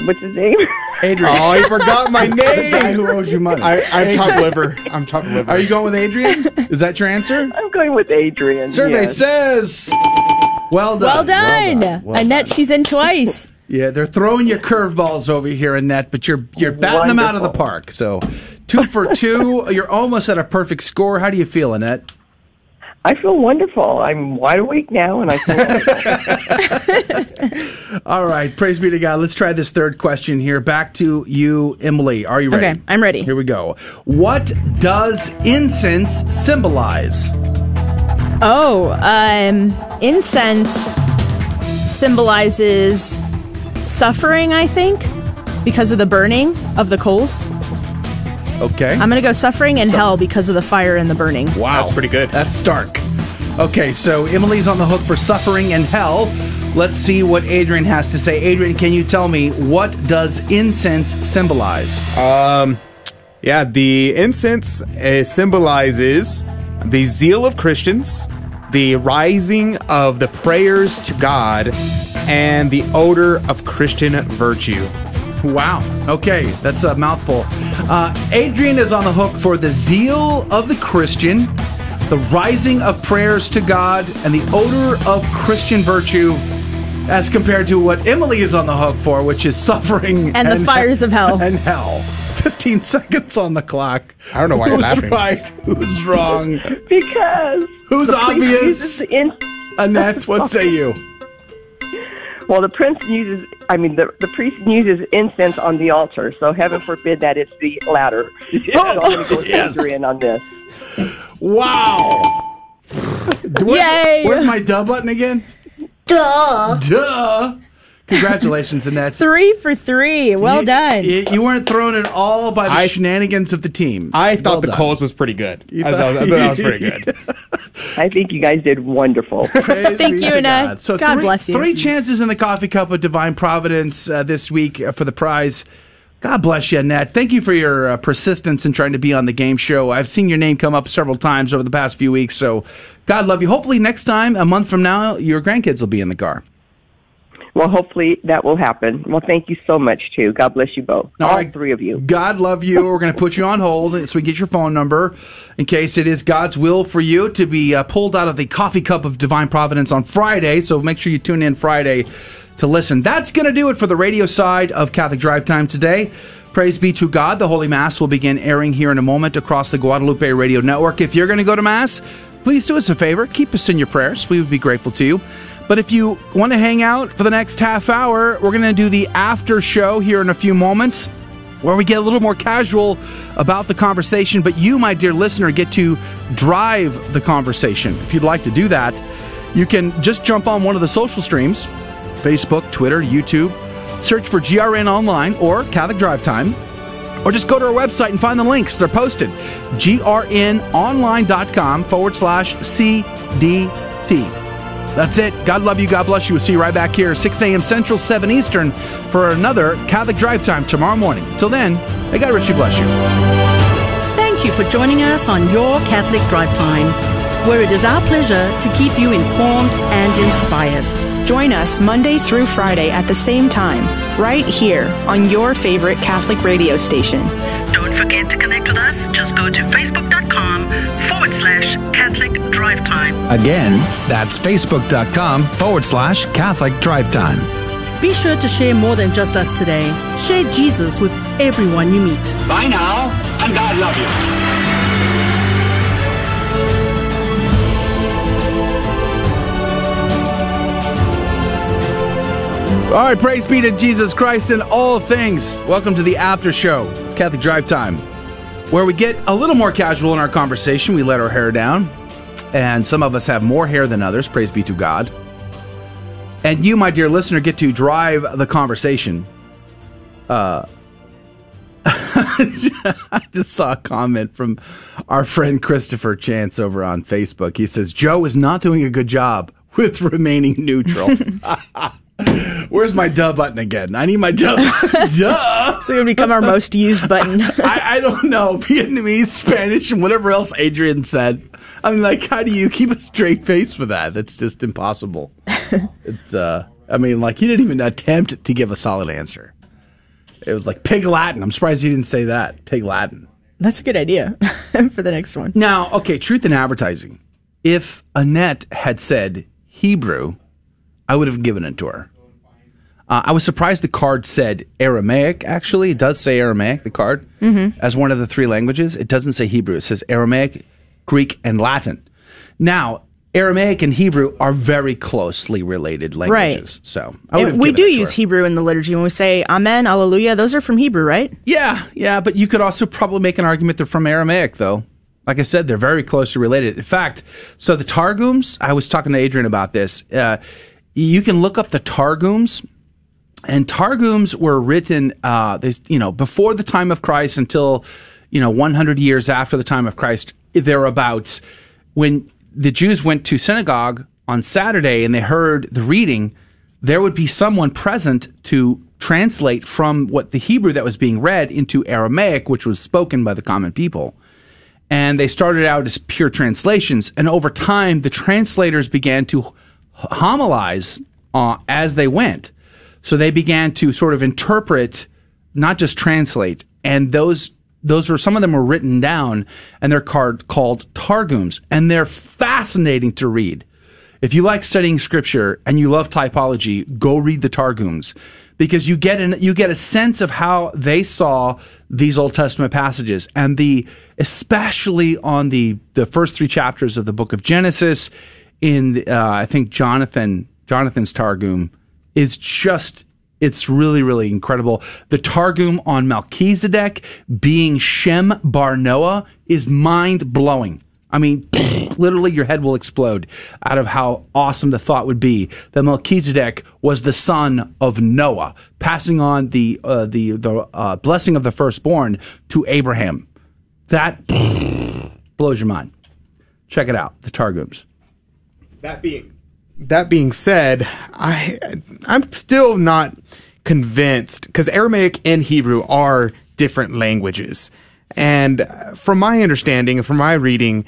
what's his name? Adrian. Oh, I forgot my The guy name. who owes you money. I, I'm top liver. I'm top liver. Are you going with Adrian? Is that your answer? I'm going with Adrian. Survey yes. says. Well done. Well done. Well done. Well Annette, done. she's in twice. Yeah, they're throwing your curveballs over here, Annette, but you're you're batting them out of the park. So, two for two. You're almost at a perfect score. How do you feel, Annette? I feel wonderful. I'm wide awake now, and I feel All right, praise be to God. Let's try this third question here. Back to you, Emily. Are you ready? Okay, I'm ready. Here we go. What does incense symbolize? Oh, um, incense symbolizes suffering, I think, because of the burning of the coals. Okay. I'm going to go suffering and hell because of the fire and the burning. Wow. That's pretty good. That's stark. Okay, so Emily's on the hook for suffering and hell. Let's see what Adrian has to say. Adrian, can you tell me what does incense symbolize? Um, yeah, the incense uh, symbolizes the zeal of Christians, the rising of the prayers to God, and the odor of Christian virtue. Wow. Okay, that's a mouthful. Uh, Adrian is on the hook for the zeal of the Christian, the rising of prayers to God, and the odor of Christian virtue, as compared to what Emily is on the hook for, which is suffering And the fires of hell. And hell. 15 seconds on the clock. I don't know why you're laughing. right? Who's wrong? because Who's obvious? in- Annette, what say you? Well, the prince uses. I mean, the the priest uses incense on the altar. So heaven forbid that it's the latter. So I'm going to go with Yes. Adrian on this. Wow. Where's, Yay. Where's my duh button again? Duh. Duh. Congratulations, Annette. Three for three. Well You- done. You, you weren't thrown at all by the I- shenanigans of the team. I thought Well the done. coals was pretty good. You I thought, I thought that was pretty good. I think you guys did wonderful. Thank you, to Annette. God. So God three, bless you. Three chances in the coffee cup of divine providence uh, this week uh, for the prize. God bless you, Annette. Thank you for your uh, persistence in trying to be on the game show. I've seen your name come up several times over the past few weeks. So, God love you. Hopefully, next time, a month from now, your grandkids will be in the car. Well, hopefully that will happen. Well, thank you so much too. God bless you both, All all right. three of you. God love you. We're going to put you on hold so we get your phone number in case it is God's will for you to be uh, pulled out of the coffee cup of divine providence on Friday. So make sure you tune in Friday to listen. That's going to do it for the radio side of Catholic Drive Time today. Praise be to God. The Holy Mass will begin airing here in a moment across the Guadalupe Radio Network. If you're going to go to Mass, please do us a favor. Keep us in your prayers. We would be grateful to you. But if you want to hang out for the next half hour, we're going to do the after show here in a few moments where we get a little more casual about the conversation, but you, my dear listener, get to drive the conversation. If you'd like to do that, you can just jump on one of the social streams Facebook, Twitter, YouTube, search for GRN Online or Catholic Drive Time, or just go to our website and find the links. They're posted grnonline.com forward slash CDT. That's it. God love you. God bless you. We'll see you right back here, 6 a.m. Central, 7 Eastern, for another Catholic Drive Time tomorrow morning. Till then, may God richly bless you. Thank you for joining us on Your Catholic Drive Time. where it is our pleasure to keep you informed and inspired. Join us Monday through Friday at the same time, right here on your favorite Catholic radio station. Don't forget to connect with us. Just go to facebook.com forward slash Catholic Drive Time. Again, that's facebook.com forward slash Catholic Drive Time. Be sure to share more than just us today. Share Jesus with everyone you meet. Bye now, and God love you. All right, praise be to Jesus Christ in all things. Welcome to the after show of Catholic Drive Time, where we get a little more casual in our conversation. We let our hair down, and some of us have more hair than others. Praise be to God. And you, my dear listener, get to drive the conversation. Uh, I just saw a comment from our friend Christopher Chance over on Facebook. He says, Joe is not doing a good job with remaining neutral. Where's my duh button again? I need my duh. duh. It's going to become our most used button. I, I don't know. Vietnamese, Spanish, and whatever else Adrian said. I mean, like, how do you keep a straight face for that? That's just impossible. it's, uh, I mean, like, he didn't even attempt to give a solid answer. It was like pig Latin. I'm surprised you didn't say that. Pig Latin. That's a good idea for the next one. Now, okay, truth in advertising. If Annette had said Hebrew, I would have given it to her. Uh, I was surprised the card said Aramaic, actually. It does say Aramaic, the card, Mhm. as one of the three languages. It doesn't say Hebrew. It says Aramaic, Greek, and Latin. Now, Aramaic and Hebrew are very closely related languages. Right. So I would have we do use. Hebrew in the liturgy when we say Amen, Alleluia. Those are from Hebrew, right? Yeah, yeah, but you could also probably make an argument they're from Aramaic, though. Like I said, they're very closely related. In fact, so the Targums, I was talking to Adrian about this. Uh, you can look up the Targums, and Targums were written, uh, they, you know, before the time of Christ until, you know, 100 years after the time of Christ, thereabouts. When the Jews went to synagogue on Saturday and they heard the reading, there would be someone present to translate from what the Hebrew that was being read into Aramaic, which was spoken by the common people. And they started out as pure translations. And over time, the translators began to homilize uh, as they went. So they began to sort of interpret, not just translate. And those those were some of them were written down, and they're called called targums, and they're fascinating to read. If you like studying scripture and you love typology, go read the targums because you get an, you get a sense of how they saw these Old Testament passages and the especially on the the first three chapters of the book of Genesis in uh, I think Jonathan Jonathan's targum is just it's really really incredible. The targum on Melchizedek being Shem Bar Noah is mind blowing. I mean, literally, your head will explode out of how awesome the thought would be that Melchizedek was the son of Noah, passing on the uh, the the uh, blessing of the firstborn to Abraham. That blows your mind. Check it out, the Targums. That being that being said, I I'm still not convinced because Aramaic and Hebrew are different languages, and uh, from my understanding and from my reading,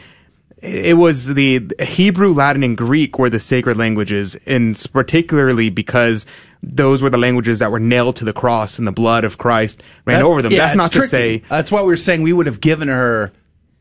it was the Hebrew, Latin, and Greek were the sacred languages, and particularly because those were the languages that were nailed to the cross and the blood of Christ ran That- over them. yeah, That's not to say That's why we were saying we would have given her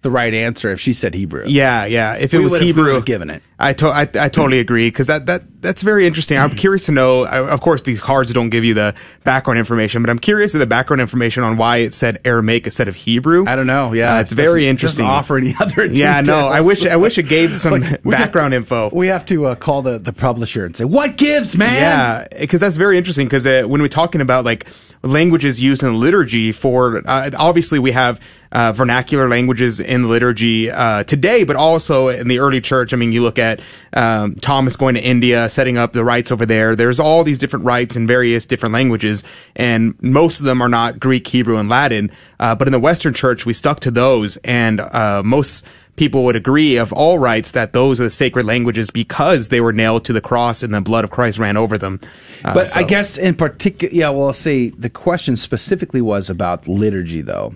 the right answer if she said Hebrew. Yeah, yeah. If it We was Hebrew, given it. I, to- I, I totally agree because that, that that's very interesting. I'm curious to know. I, of course, these cards don't give you the background information, but I'm curious of the background information on why it said Aramaic instead of Hebrew. I don't know. Yeah, Uh, it's very interesting. offer any other. Yeah, no. I wish I wish it gave some like, background info. We have to uh, call the, the publisher and say, "What gives, man?" Yeah, because that's very interesting. Because uh, when we're talking about like languages used in liturgy, for uh, obviously we have uh, vernacular languages in liturgy uh, today, but also in the early church. I mean, you look at um, Thomas going to India, setting up the rites over there. There's all these different rites in various different languages, and most of them are not Greek, Hebrew, and Latin. Uh, but in the Western Church, we stuck to those, and uh, most people would agree of all rites that those are the sacred languages because they were nailed to the cross and the blood of Christ ran over them. Uh, but so- I guess in particular, yeah. Well, I'll say the question specifically was about liturgy, though,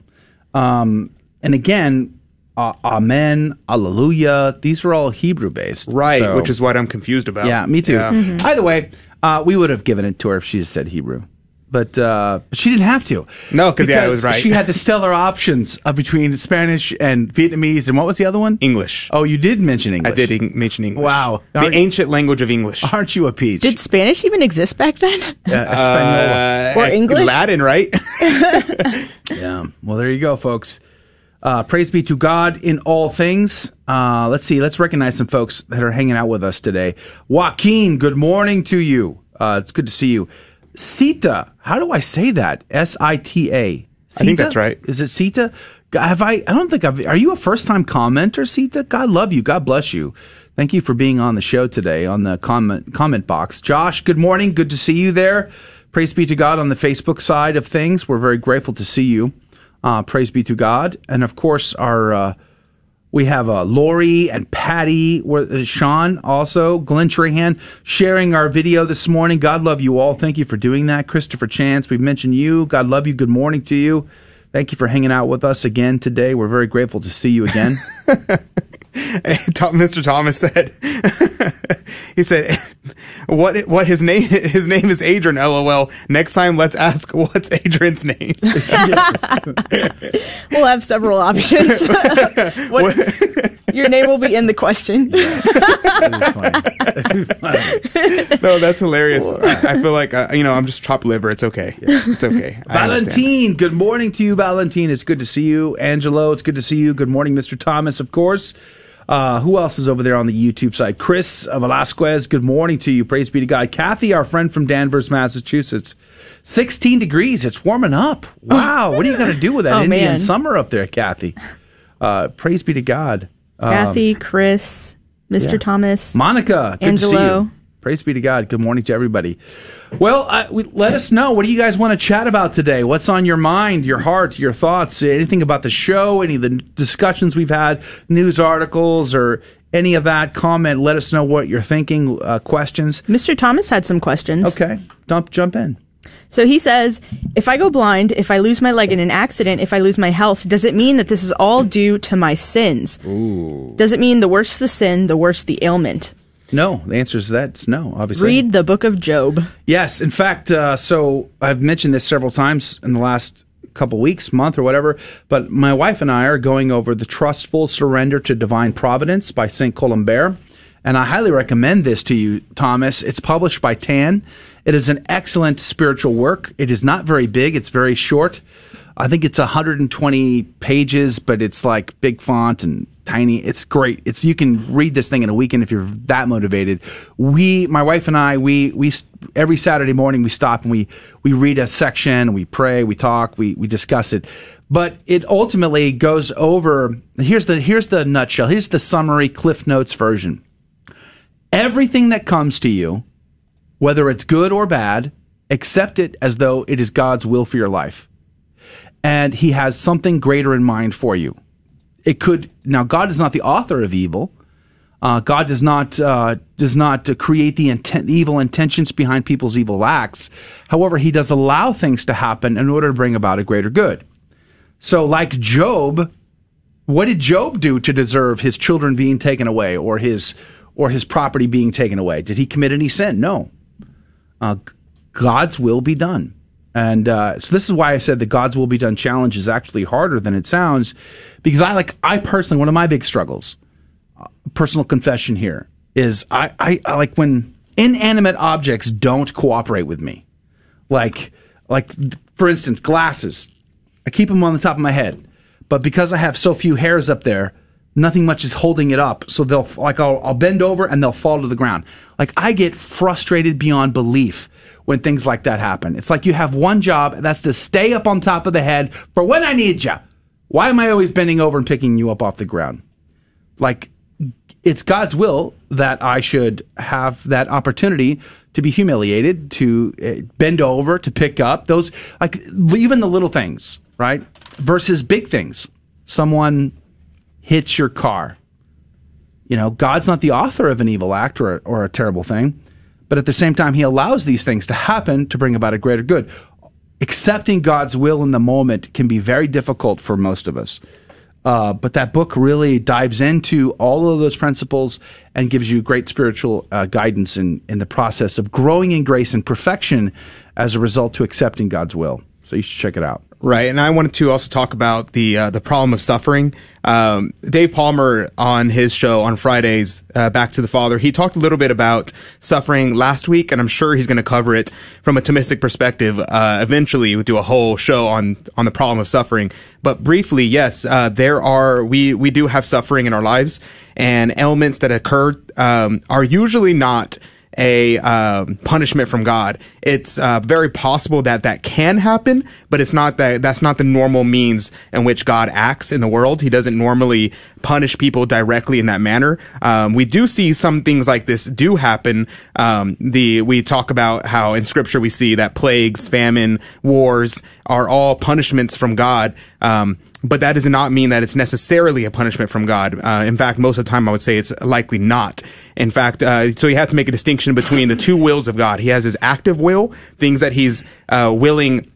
um, and again, uh, Amen, Alleluia. These are all Hebrew based. Right, So- which is what I'm confused about. Yeah, me too. Yeah. Mm-hmm. Either way, uh, we would have given it to her if she said Hebrew. But uh, she didn't have to. No, because yeah, it was right. She had the stellar options uh, between Spanish and Vietnamese, and what was the other one? English. Oh, you did mention English. I did en- mention English. Wow. The Aren't- ancient language of English. Aren't you a peach? Did Spanish even exist back then? Uh, Espanol. Or English? Latin, right? Yeah. Well, there you go, folks. Uh, praise be to God in all things. Uh, let's see. Let's recognize some folks that are hanging out with us today. Joaquin, good morning to you. Uh, it's good to see you. Sita, how do I say that? S I T A. I think that's right. Is it Sita? Have I? I don't think I've. Are you a first time commenter, Sita? God love you. God bless you. Thank you for being on the show today on the comment comment box. Josh, good morning. Good to see you there. Praise be to God on the Facebook side of things. We're very grateful to see you. Uh, praise be to God, and of course our. Uh, we have uh, Lori and Patty, where- uh, Sean also, Glenn Trahan sharing our video this morning. God love you all. Thank you for doing that. Christopher Chance, we've mentioned you. God love you. Good morning to you. Thank you for hanging out with us again today. We're very grateful to see you again. Tom, Mr. Thomas said, he said, what, what his name, his name is Adrian, lol. Next time, let's ask what's Adrian's name. We'll have several options. What- your name will be in the question. no, that's hilarious. I, I feel like, uh, you know, I'm just chopped liver. It's okay. It's okay. Valentine, good morning to you, Valentine. It's good to see you. Angelo, it's good to see you. Good morning, Mr. Thomas, of course. Uh, who else is over there on the YouTube side? Chris Velasquez, good morning to you. Praise be to God. Kathy, our friend from Danvers, Massachusetts. 16 degrees. It's warming up. Wow. what are you going to do with that Oh, Indian man. summer up there, Kathy? Uh, praise be to God. Um, Kathy, Chris, Mr. yeah. Thomas, Monica, good to see Angelo. you. Praise be to God. Good morning to everybody. Well, uh, we, let us know. What do you guys want to chat about today? What's on your mind, your heart, your thoughts? Anything about the show? Any of the discussions we've had, news articles, or any of that? Comment. Let us know what you're thinking. Uh, questions. Mr. Thomas had some questions. Okay, dump, jump in. So he says, if I go blind, if I lose my leg in an accident, if I lose my health, does it mean that this is all due to my sins? Ooh. Does it mean the worse the sin, the worse the ailment? No, the answer is that's no. Obviously, Read the book of Job. Yes, in fact, uh, so I've mentioned this several times in the last couple weeks, month, or whatever. But my wife and I are going over the Trustful Surrender to Divine Providence by Saint Colombière, and I highly recommend this to you, Thomas. It's published by Tan. It is an excellent spiritual work. It is not very big. It's very short. I think it's 120 pages, but it's like big font and tiny. It's great. It's you can read this thing in a weekend if you're that motivated. We, my wife and I, we we every Saturday morning we stop and we we read a section, we pray, we talk, we we discuss it. But it ultimately goes over. Here's the here's the nutshell. Here's the summary Cliff Notes version. Everything that comes to you, whether it's good or bad, accept it as though it is God's will for your life and he has something greater in mind for you. It could now. God is not the author of evil. Uh, God does not uh, does not create the intent, evil intentions behind people's evil acts. However, He does allow things to happen in order to bring about a greater good. So, like Job, what did Job do to deserve his children being taken away or his or his property being taken away? Did he commit any sin? No. Uh, God's will be done. And uh, so this is why I said the God's will be done challenge is actually harder than it sounds, because I like I personally one of my big struggles, uh, personal confession here is I, I I like when inanimate objects don't cooperate with me, like like for instance glasses, I keep them on the top of my head, but because I have so few hairs up there, nothing much is holding it up. So they'll like I'll, I'll bend over and they'll fall to the ground. Like I get frustrated beyond belief when things like that happen. It's like you have one job, that's to stay up on top of the head for when I need you. Why am I always bending over and picking you up off the ground? Like it's God's will that I should have that opportunity to be humiliated, to uh, bend over, to pick up those, like even the little things, right? Versus big things. Someone hits your car. You know, God's not the author of an evil act or, or a terrible thing, but at the same time, He allows these things to happen to bring about a greater good. Accepting God's will in the moment can be very difficult for most of us. Uh, but that book really dives into all of those principles and gives you great spiritual uh, guidance in, in the process of growing in grace and perfection as a result to accepting God's will. So you should check it out. Right, and I wanted to also talk about the uh, the problem of suffering. Um, Dave Palmer on his show on Fridays, uh, Back to the Father, he talked a little bit about suffering last week, and I'm sure he's going to cover it from a Thomistic perspective. Uh, eventually, we'll do a whole show on on the problem of suffering. But briefly, yes, uh, there are we we do have suffering in our lives, and ailments that occur um, are usually not a um, punishment from God. It's uh, very possible that that can happen, but it's not that that's not the normal means in which God acts in the world. He doesn't normally punish people directly in that manner. Um, we do see some things like this do happen. Um, the we talk about how in Scripture we see that plagues, famine, wars are all punishments from God. Um, but that does not mean that it's necessarily a punishment from God. Uh, in fact, most of the time, I would say it's likely not. In fact, uh, so you have to make a distinction between the two wills of God. He has his active will, things that he's uh, willing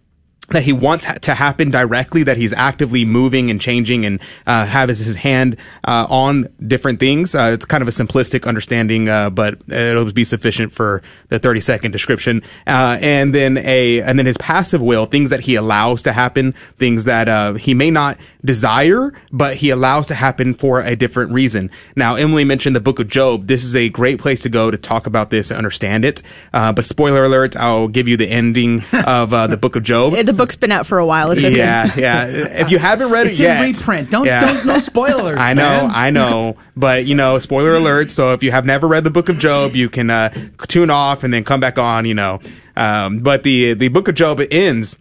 that he wants ha- to happen directly, that he's actively moving and changing and uh, have his, his hand uh, on different things. Uh, it's kind of a simplistic understanding, uh, but it'll be sufficient for the 30 second description. Uh, and then a and then his passive will, things that he allows to happen, things that uh, he may not desire, but he allows to happen for a different reason. Now, Emily mentioned the Book of Job. This is a great place to go to talk about this and understand it. but spoiler alert, I'll give you the ending of the Book of Job. The book's been out for a while. It's okay. Yeah, yeah. If you haven't read It's it in yet, reprint. Don't- Yeah. don't- no spoilers, I know, man. I know. But you know, spoiler alert. So if you have never read the Book of Job, you can uh, tune off and then come back on. You know, um, but the the Book of Job ends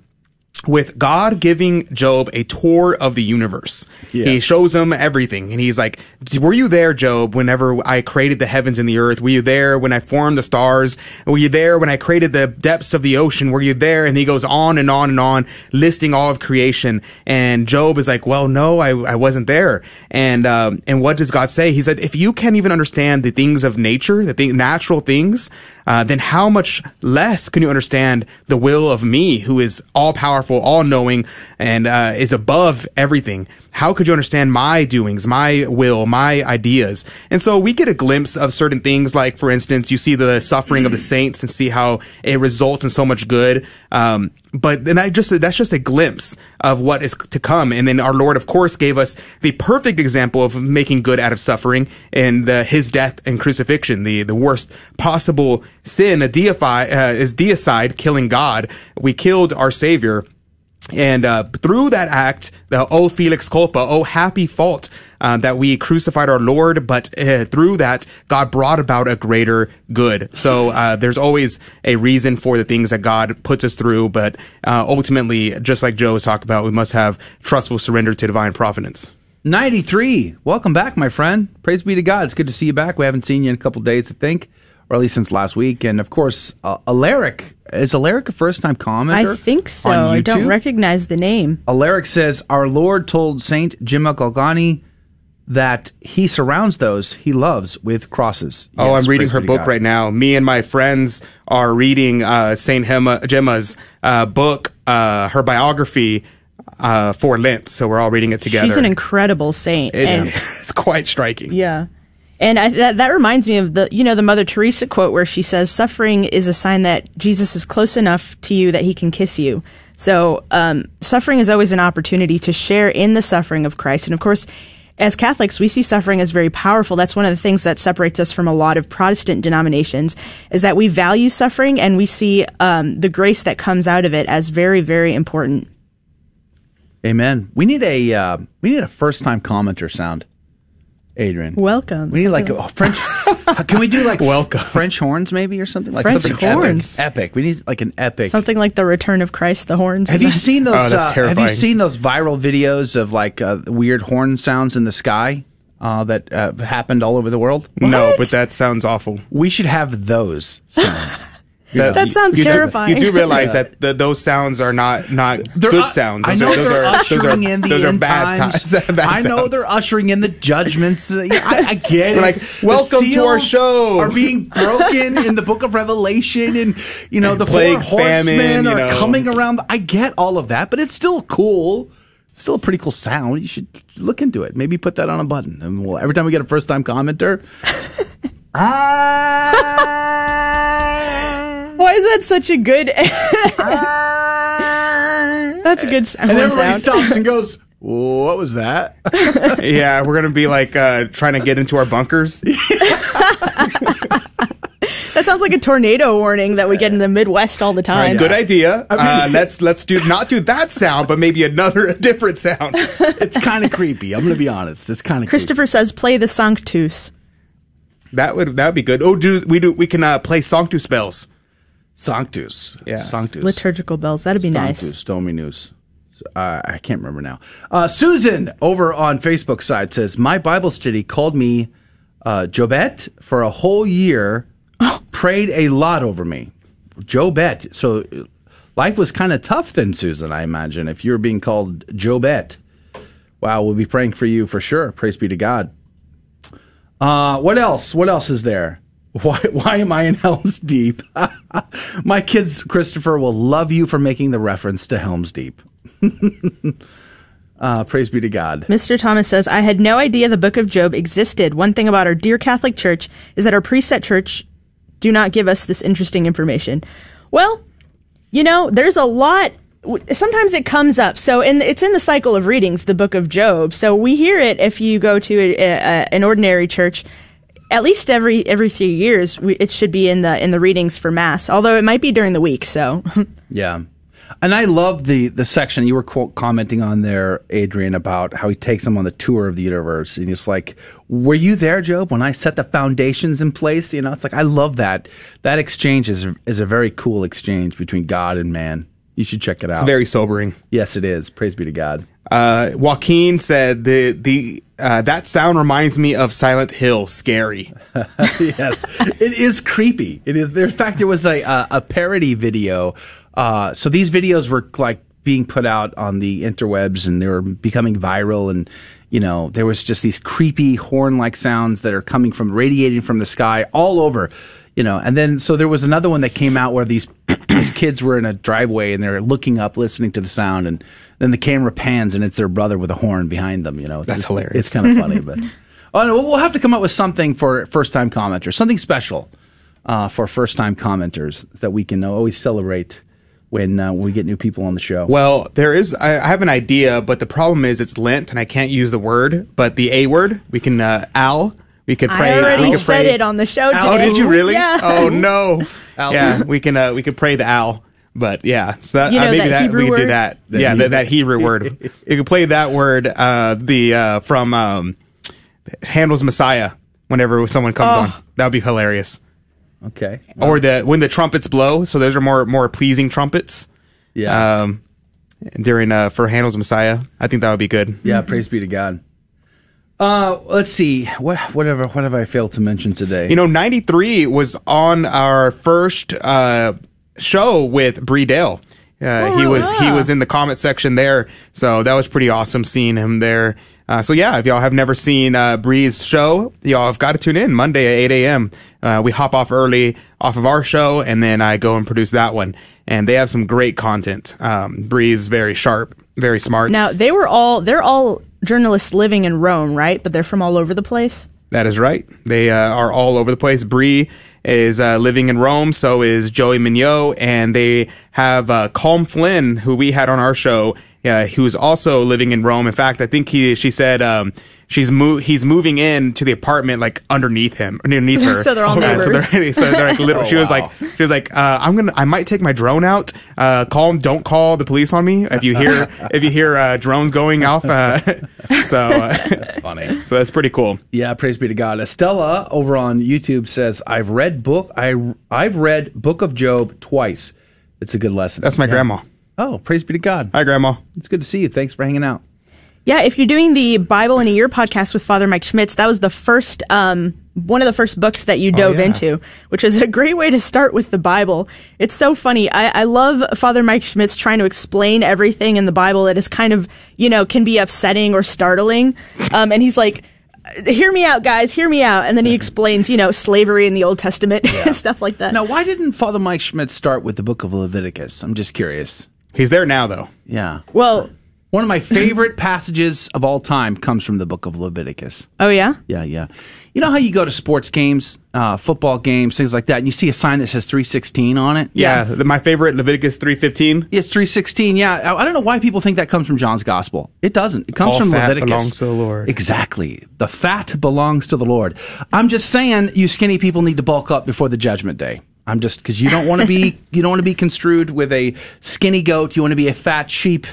with God giving Job a tour of the universe. He shows him everything. And he's like, were you there, Job, whenever I created the heavens and the earth? Were you there when I formed the stars? Were you there when I created the depths of the ocean? Were you there? And he goes on and on and on, listing all of creation. And Job is like, well, no, I, I wasn't there. And, um, and what does God say? He said, if you can't even understand the things of nature, the thing, natural things, uh, then how much less can you understand the will of me, who is all powerful, all knowing, and uh, is above everything? How could you understand my doings, my will, my ideas? And so we get a glimpse of certain things, like for instance, you see the suffering of the saints and see how it results in so much good. Um, but then that just that's just a glimpse of what is to come. And then our Lord, of course, gave us the perfect example of making good out of suffering in the His death and crucifixion, the the worst possible sin, a deify uh, is deicide, killing God. We killed our Savior. And uh, through that act, the "O Felix culpa," "O happy fault," uh, that we crucified our Lord, but uh, through that, God brought about a greater good. So uh, there's always a reason for the things that God puts us through, but uh, ultimately, just like Joe was talking about, we must have trustful surrender to divine providence. 93. Welcome back, my friend. Praise be to God. It's good to see you back. We haven't seen you in a couple days, I think, or at least since last week. And of course, uh, Alaric. Is Alaric a first time commenter? I think so. on I don't recognize the name. Alaric says, Our Lord told Saint Gemma Galgani that he surrounds those he loves with crosses. Oh, Yes, I'm reading her book God. right now. Me and my friends are reading uh, Saint Gemma, Gemma's uh, book, uh, her biography uh, for Lent. So we're all reading it together. She's an incredible saint. It- and it's quite striking. Yeah. And I, that, that reminds me of the, you know, the Mother Teresa quote where she says, suffering is a sign that Jesus is close enough to you that he can kiss you. So, um, suffering is always an opportunity to share in the suffering of Christ. And of course, as Catholics, we see suffering as very powerful. That's one of the things that separates us from a lot of Protestant denominations is that we value suffering and we see, um, the grace that comes out of it as very, very important. Amen. We need a uh, we need a first time commenter sound, Adrian. Welcome. We need like a French. can we do like welcome French horns maybe or something like French something horns? Epic. epic. We need like an epic. Something like the return of Christ, the horns. Have you the- seen Oh, those? uh, have you seen those viral videos of like uh, weird horn sounds in the sky uh, that uh, happened all over the world? No, but that sounds awful. We should have those sounds. That sounds you do- terrifying. you do realize Yeah. that the, those sounds are not not They're good u- sounds. I know are, those they're are, those are, ushering in the those end bad times. times. bad I know sounds. they're ushering in the judgments. Yeah, I, I get it. Like, The welcome to our seals show. Are being broken in the Book of Revelation, and you know the Plagues, four horsemen famine, you are know. coming around. I get all of that, but it's still cool Still a pretty cool sound. You should look into it. Maybe put that on a button. And we'll, every time we get a first time commenter, ah! Why is that such a good? That's a good sound. and everybody sound. stops and goes, "What was that?" yeah, we're gonna be like uh, trying to get into our bunkers. That sounds like a tornado warning that we get in the Midwest all the All right, time. good idea. I mean- uh, let's let's do not do that sound, but maybe another a different sound. it's kind of creepy. I'm going to be honest. It's kind of Christopher says, "Play the Sanctus." That would that would be good. Oh, do we do we can uh, play Sanctus bells? Sanctus. Yeah. Sanctus. Liturgical bells. That'd be nice. Sanctus Dominus. Uh, I can't remember now. Uh, Susan over on Facebook side says my Bible study called me uh, Jobet for a whole year. Prayed a lot over me, Jobet. So life was kind of tough then, Susan. I imagine if you were being called Jobet. Wow, we'll be praying for you for sure. Praise be to God. Uh, what else? What else is there? Why, why am I in Helm's Deep? My kids, Christopher, will love you for making the reference to Helm's Deep. uh, praise be to God. Mr. Thomas says, I had no idea the book of Job existed. One thing about our dear Catholic Church is that our priests at church do not give us this interesting information. Well, you know, there's a lot. Sometimes it comes up. So in, it's in the cycle of readings, the book of Job. So we hear it if you go to a, a, an ordinary church. At least every every few years, we, it should be in the in the readings for mass. Although it might be during the week. So Yeah. And I love the, the section you were quote, commenting on there, Adrian, about how he takes them on the tour of the universe. And he's like, Were you there, Job, when I set the foundations in place? You know, it's like, I love that. That exchange is, is a very cool exchange between God and man. You should check it out. It's very sobering. Yes, it is. Praise be to God. Uh, Joaquin said the the uh, that sound reminds me of Silent Hill. Scary. yes, it is creepy. It is. There, in fact, there was a a, a parody video. Uh, so these videos were like being put out on the interwebs, and they were becoming viral. And you know, there was just these creepy horn-like sounds that are coming from radiating from the sky all over. You know, and then so there was another one that came out where these these kids were in a driveway and they're looking up, listening to the sound, and then the camera pans and it's their brother with a horn behind them. You know, It's That's hilarious. It's kind of funny, but oh no, we'll have to come up with something for first time commenters, something special uh, for first time commenters that we can always celebrate when uh, when we get new people on the show. Well, there is. I, I have an idea, but the problem is it's Lent, and I can't use the word. But the A word, we can uh, Al. We could pray. I already we could said pray- it on the show today. Oh, did you really? Yeah. Oh no. Al. Yeah, we can. Uh, we could pray the owl. But yeah, so that, You uh, maybe that that, we could do word? that. The yeah, Hebrew- that, that Hebrew word. You could play that word. Uh, the uh, from um, Handel's Messiah. Whenever someone comes Oh. on, that would be hilarious. Okay. Or the when the trumpets blow. So those are more more pleasing trumpets. Yeah. Um, during uh for Handel's Messiah, I think that would be good. Yeah, praise be to God. Uh, let's see. What whatever what have I failed to mention today? You know, '93 was on our first uh, show with Bree Dail. Uh, he was he was in the comment section there, so that was pretty awesome seeing him there. Uh, so yeah, if y'all have never seen uh, Bree's show, y'all have got to tune in Monday at 8 a.m. Uh, we hop off early off of our show, and then I go and produce that one. And they have some great content. Um, Bree's very sharp, very smart. Now they were all they're all journalists living in Rome, right? But they're from all over the place. That is right. They uh, are all over the place. Bree is uh, living in Rome. So is Joey Mignot, and they have uh, Colm Flynn, who we had on our show, uh, who's also living in Rome. In fact, I think he she said um, she's mo- he's moving in to the apartment like underneath him, underneath her. So they're all Uh, so they're, so they're like literally. Oh, she was wow. like she was like uh, I'm gonna I might take my drone out. Uh, call don't call the police on me if you hear if you hear uh, drones going off. Uh, so uh, That's funny. so that's pretty cool. Yeah, praise be to God. Estella over on YouTube says, "I've read book. I I've read Book of Job twice. It's a good lesson." That's my Yeah. grandma. Oh, praise be to God. Hi, grandma. It's good to see you. Thanks for hanging out. Yeah, if you're doing the Bible in a Year podcast with Father Mike Schmitz, that was the first um, one of the first books that you dove yeah. into, which is a great way to start with the Bible. It's so funny. I, I love Father Mike Schmitz trying to explain everything in the Bible that is kind of, you know, can be upsetting or startling. Um, and he's like, hear me out, guys, hear me out. And then he explains, you know, slavery in the Old Testament and stuff like that. Now, why didn't Father Mike Schmitz start with the Book of Leviticus? I'm just curious. He's there now, though. Yeah. Well, One of my favorite passages of all time comes from the book of Leviticus. Oh yeah. Yeah, yeah. You know how you go to sports games, uh, football games, things like that, and you see a sign that says 316 on it? Yeah, the- my favorite Leviticus three fifteen. It's 316. Yeah, I, I don't know why people think that comes from John's gospel. It doesn't. It comes All from fat Leviticus. belongs to the Lord. Exactly. The fat belongs to the Lord. I'm just saying, you skinny people need to bulk up before the judgment day. I'm just because you don't want to be you don't want to be construed with a skinny goat. You want to be a fat sheep,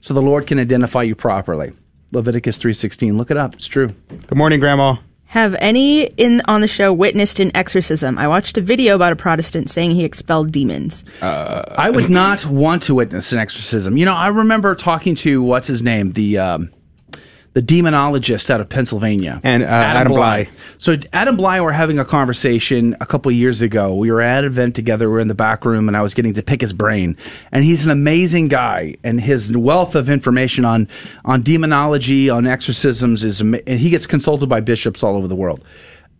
so the Lord can identify you properly. Leviticus 3:16. Look it up. It's true. Good morning, Grandma. Have any in on the show witnessed an exorcism? I watched a video about a Protestant saying he expelled demons. I would not want to witness an exorcism. You know, I remember talking to what's his name, the um, the demonologist out of Pennsylvania, And, uh, Adam Blai. So Adam Blai we were having a conversation a couple of years ago. We were at an event together. We were in the back room, and I was getting to pick his brain. And he's an amazing guy, and his wealth of information on on demonology, on exorcisms is. And he gets consulted by bishops all over the world.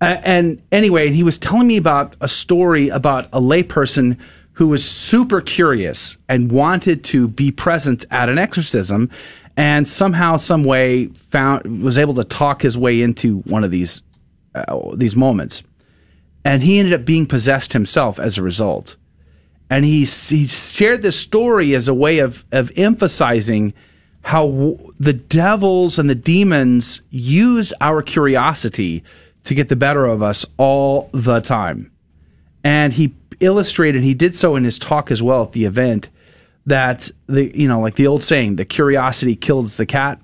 Uh, and anyway, he was telling me about a story about a layperson who was super curious and wanted to be present at an exorcism, and somehow, some way, found was able to talk his way into one of these uh, these moments, and he ended up being possessed himself as a result. And he he shared this story as a way of of emphasizing how w- the devils and the demons use our curiosity to get the better of us all the time. And he illustrated, he did so in his talk as well at the event, that the you know, like the old saying, the curiosity kills the cat.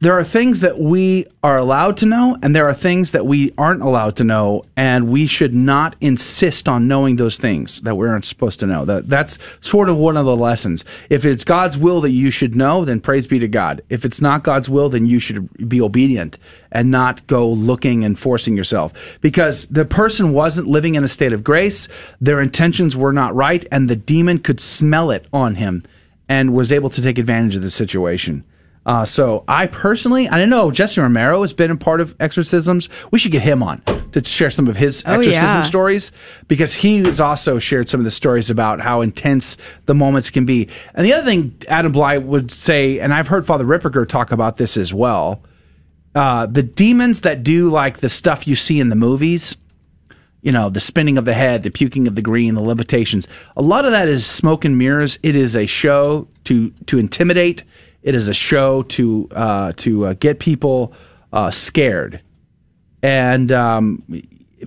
There are things that we are allowed to know, and there are things that we aren't allowed to know, and we should not insist on knowing those things that we aren't supposed to know. That that's sort of one of the lessons. If it's God's will that you should know, then praise be to God. If it's not God's will, then you should be obedient and not go looking and forcing yourself. Because the person wasn't living in a state of grace, their intentions were not right, and the demon could smell it on him and was able to take advantage of the situation. Uh, so I personally, I don't know, Jesse Romero has been a part of exorcisms. We should get him on to share some of his Oh, exorcism yeah. stories because he has also shared some of the stories about how intense the moments can be. And the other thing Adam Blai would say, and I've heard Father Ripperger talk about this as well, uh, the demons that do like the stuff you see in the movies, you know, the spinning of the head, the puking of the green, the levitations. A lot of that is smoke and mirrors. It is a show to to intimidate. It is a show to uh, to uh, get people uh, scared. And um,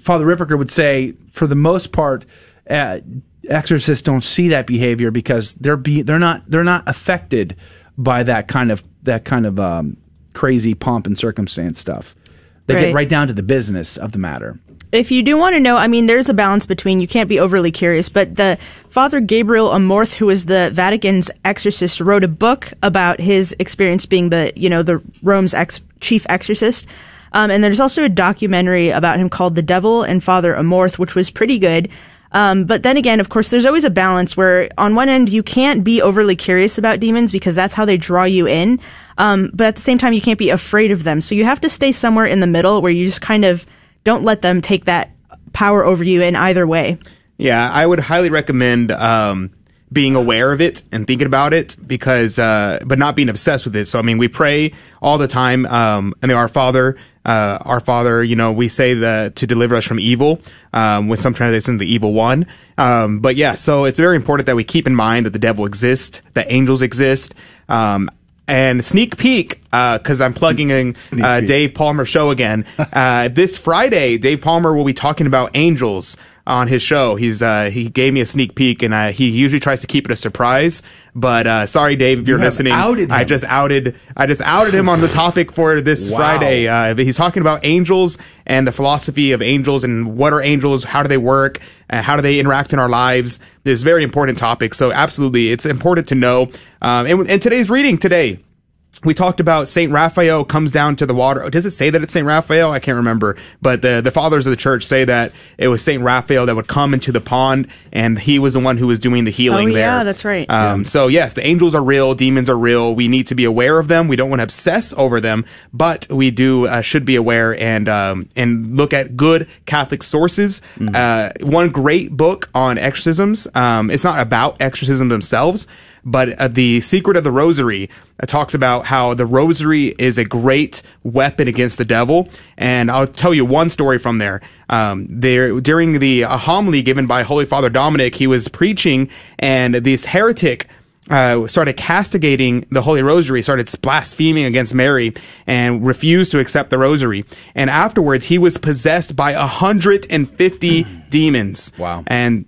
Father Ripperger would say, for the most part, uh, exorcists don't see that behavior because they're be they're not they're not affected by that kind of that kind of um, crazy pomp and circumstance stuff. They Right. get right down to the business of the matter. If you do want to know, I mean, there's a balance between you can't be overly curious, but the Father Gabriel Amorth, who is the Vatican's exorcist, wrote a book about his experience being the, you know, the Rome's ex- chief exorcist. Um, and there's also a documentary about him called The Devil and Father Amorth, which was pretty good. Um, but then again, of course, there's always a balance where on one end you can't be overly curious about demons because that's how they draw you in. Um, but at the same time, you can't be afraid of them. So you have to stay somewhere in the middle where you just kind of don't let them take that power over you in either way. Yeah, I would highly recommend um, being aware of it and thinking about it because, uh, but not being obsessed with it. So, I mean, we pray all the time, um, and Our Father, uh, Our Father, you know, we say the to deliver us from evil, um, with some translations, the evil one. Um, but yeah, so it's very important that we keep in mind that the devil exists, that angels exist. Um, and sneak peek, because I'm plugging in uh. Dave Palmer show again. Uh, this Friday, Dave Palmer will be talking about angels on his show. He's uh, he gave me a sneak peek, and uh, he usually tries to keep it a surprise. But uh, sorry, Dave, if you're You listening, I just outed I just outed him on the topic for this Wow. Friday. Uh, he's talking about angels and the philosophy of angels and what are angels, how do they work, uh, how do they interact in our lives. This very important topic. So absolutely, it's important to know. Um, and, and today's reading today we talked about Saint Raphael comes down to the water. Does it say that it's Saint Raphael? I can't remember, but the the fathers of the church say that it was Saint Raphael that would come into the pond, and he was the one who was doing the healing Oh, there. yeah, that's right. Um, So yes, the angels are real, demons are real. We need to be aware of them. We don't want to obsess over them, but we do uh, should be aware and um, and look at good Catholic sources. Uh, one great book on exorcisms. Um, it's not about exorcism themselves, but uh, the secret of the rosary uh, talks about how the rosary is a great weapon against the devil. And I'll tell you one story from there. Um, there during the uh, homily given by Holy Father Dominic, he was preaching, and this heretic uh, started castigating the Holy Rosary, started blaspheming against Mary, and refused to accept the Rosary. And afterwards, he was possessed by 150 demons. Wow. And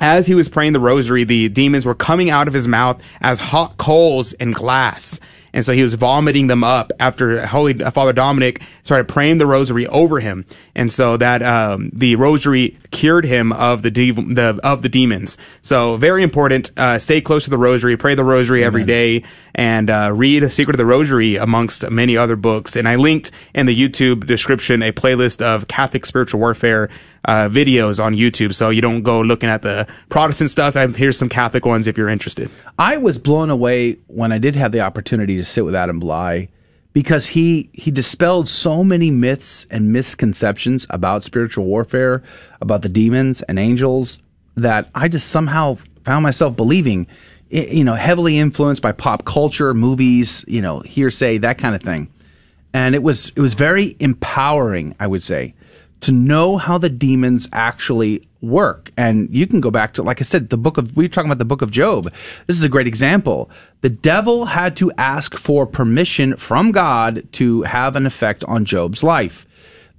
as he was praying the Rosary, the demons were coming out of his mouth as hot coals in glass. And so he was vomiting them up after Holy Father Dominic started praying the rosary over him. And so that um, the rosary cured him of the, de- the of the demons. So very important. Uh, stay close to the rosary. Pray the rosary every day, and uh, read Secret of the Rosary amongst many other books. And I linked in the YouTube description a playlist of Catholic spiritual warfare uh, videos on YouTube, so you don't go looking at the Protestant stuff. I, here's some Catholic ones if you're interested. I was blown away when I did have the opportunity to sit with Adam Blai because he he dispelled so many myths and misconceptions about spiritual warfare, about the demons and angels that I just somehow found myself believing you know heavily influenced by pop culture, movies, you know, hearsay, that kind of thing. And it was it was very empowering, I would say, to know how the demons actually work. And you can go back to, like I said, the book of, we were talking about the book of Job. This is a great example. The devil had to ask for permission from God to have an effect on Job's life.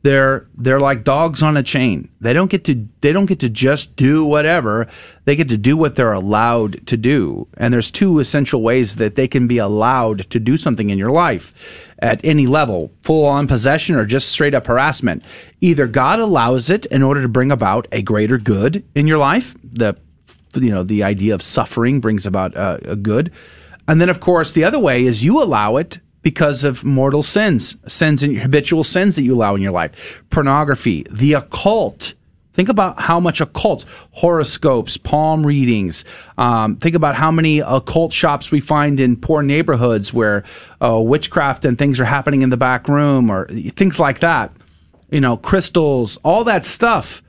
They're, they're like dogs on a chain. They don't get to, they don't get to just do whatever. They get to do what they're allowed to do. And there's two essential ways that they can be allowed to do something in your life at any level, full on possession or just straight up harassment. Either God allows it in order to bring about a greater good in your life. The, you know, the idea of suffering brings about uh, a good. And then, of course, the other way is you allow it because of mortal sins, sins and habitual sins that you allow in your life. Pornography, the occult. Think about how much occult horoscopes, palm readings. Um, think about how many occult shops we find in poor neighborhoods where uh, witchcraft and things are happening in the back room, or things like that. You know, crystals, all that stuff.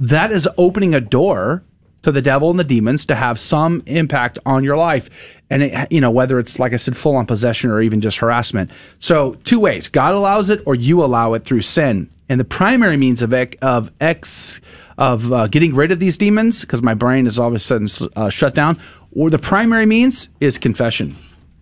That is opening a door to the devil and the demons to have some impact on your life. And it, you know, whether it's, like I said, full on possession or even just harassment. So two ways, God allows it or you allow it through sin. And the primary means of, ec- of X, of uh, getting rid of these demons, because my brain is all of a sudden uh, shut down, or the primary means is confession.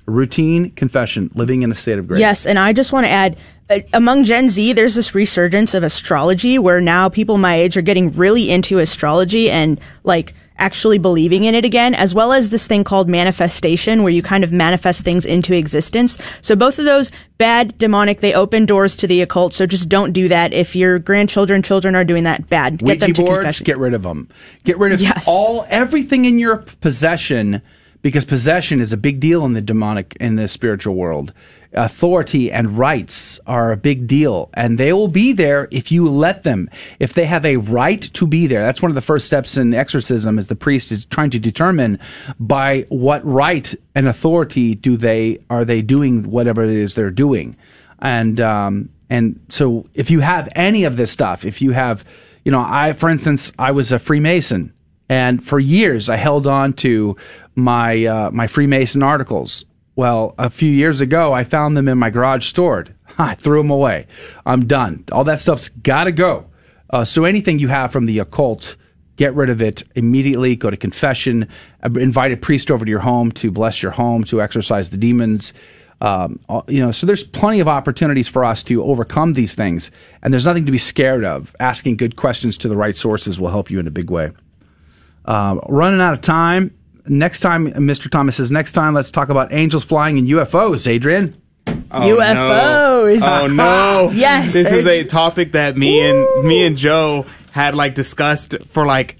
Routine confession, living in a state of grace. Yes, and I just want to add Uh, among Gen Z, there's this resurgence of astrology where now people my age are getting really into astrology and like actually believing in it again, as well as this thing called manifestation where you kind of manifest things into existence. So both of those bad, demonic, they open doors to the occult. So just don't do that. If your grandchildren, children are doing that, bad. Get Ouija them to boards, confession. get rid of them. Get rid of Yes. all everything in your possession because possession is a big deal in the demonic in the spiritual world. Authority and rights are a big deal, and they will be there if you let them. If they have a right to be there, that's one of the first steps in exorcism. Is the priest is trying to determine by what right and authority do they are they doing whatever it is they're doing, and um, and so if you have any of this stuff, if you have, you know, I for instance, I was a Freemason. And for years, I held on to my uh, my Freemason articles. Well, a few years ago, I found them in my garage stored. I threw them away. I'm done. All that stuff's got to go. Uh, so anything you have from the occult, get rid of it immediately. Go to confession. Invite a priest over to your home to bless your home, to exorcise the demons. Um, uh, you know, so there's plenty of opportunities for us to overcome these things, and there's nothing to be scared of. Asking good questions to the right sources will help you in a big way. Uh, running out of time. Next time, Mr. Thomas says, next time, let's talk about angels flying and UFOs, Adrian. UFOs. Oh no! Oh, yes. This is a topic that me and me and Joe had like discussed for like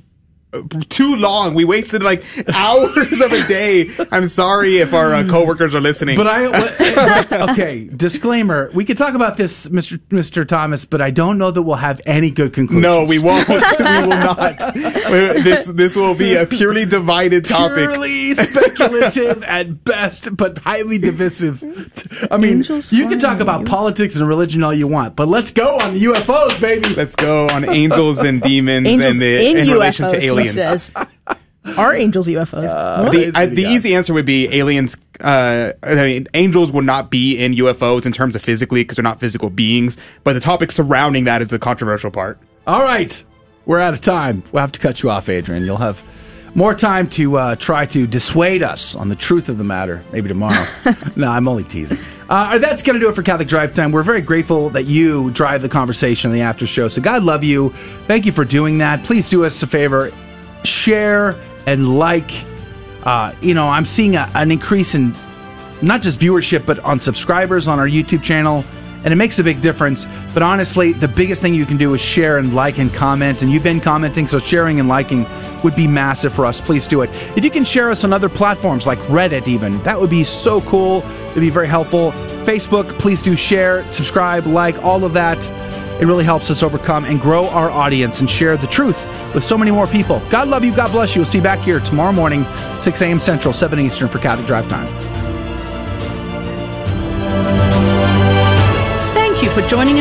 too long. We wasted like hours of a day. I'm sorry if our uh, coworkers are listening. But I okay. Disclaimer: We could talk about this, Mr. Mr. Thomas, but I don't know that we'll have any good conclusions. no, we won't. we will not. This this will be a purely divided topic. Purely speculative at best, but highly divisive. I mean, you can talk about politics and religion all you want, but let's go on the UFOs, baby. Let's go on angels and demons Angels and the, in in relation to UFOs, he aliens. says. Are angels UFOs? Uh, the I, the easy answer would be aliens. Uh, I mean, angels will not be in UFOs in terms of physically because they're not physical beings. But the topic surrounding that is the controversial part. All right, we're out of time. We'll have to cut you off, Adrian. You'll have more time to uh, try to dissuade us on the truth of the matter. Maybe tomorrow. no, I'm only teasing. Uh, that's going to do it for Catholic Drive Time. We're very grateful that you drive the conversation in the after show. So God love you. Thank you for doing that. Please do us a favor, share and like. Uh, you know, I'm seeing a, an increase in not just viewership, but on subscribers on our YouTube channel. And it makes a big difference. But honestly, the biggest thing you can do is share and like and comment. And you've been commenting, so sharing and liking would be massive for us. Please do it. If you can share us on other platforms like Reddit, even, that would be so cool. It'd be very helpful. Facebook, please do share, subscribe, like, all of that. It really helps us overcome and grow our audience and share the truth with so many more people. God love you. God bless you. We'll see you back here tomorrow morning, 6 a.m. Central, 7 Eastern for Catholic Drive Time. Thank you for joining us.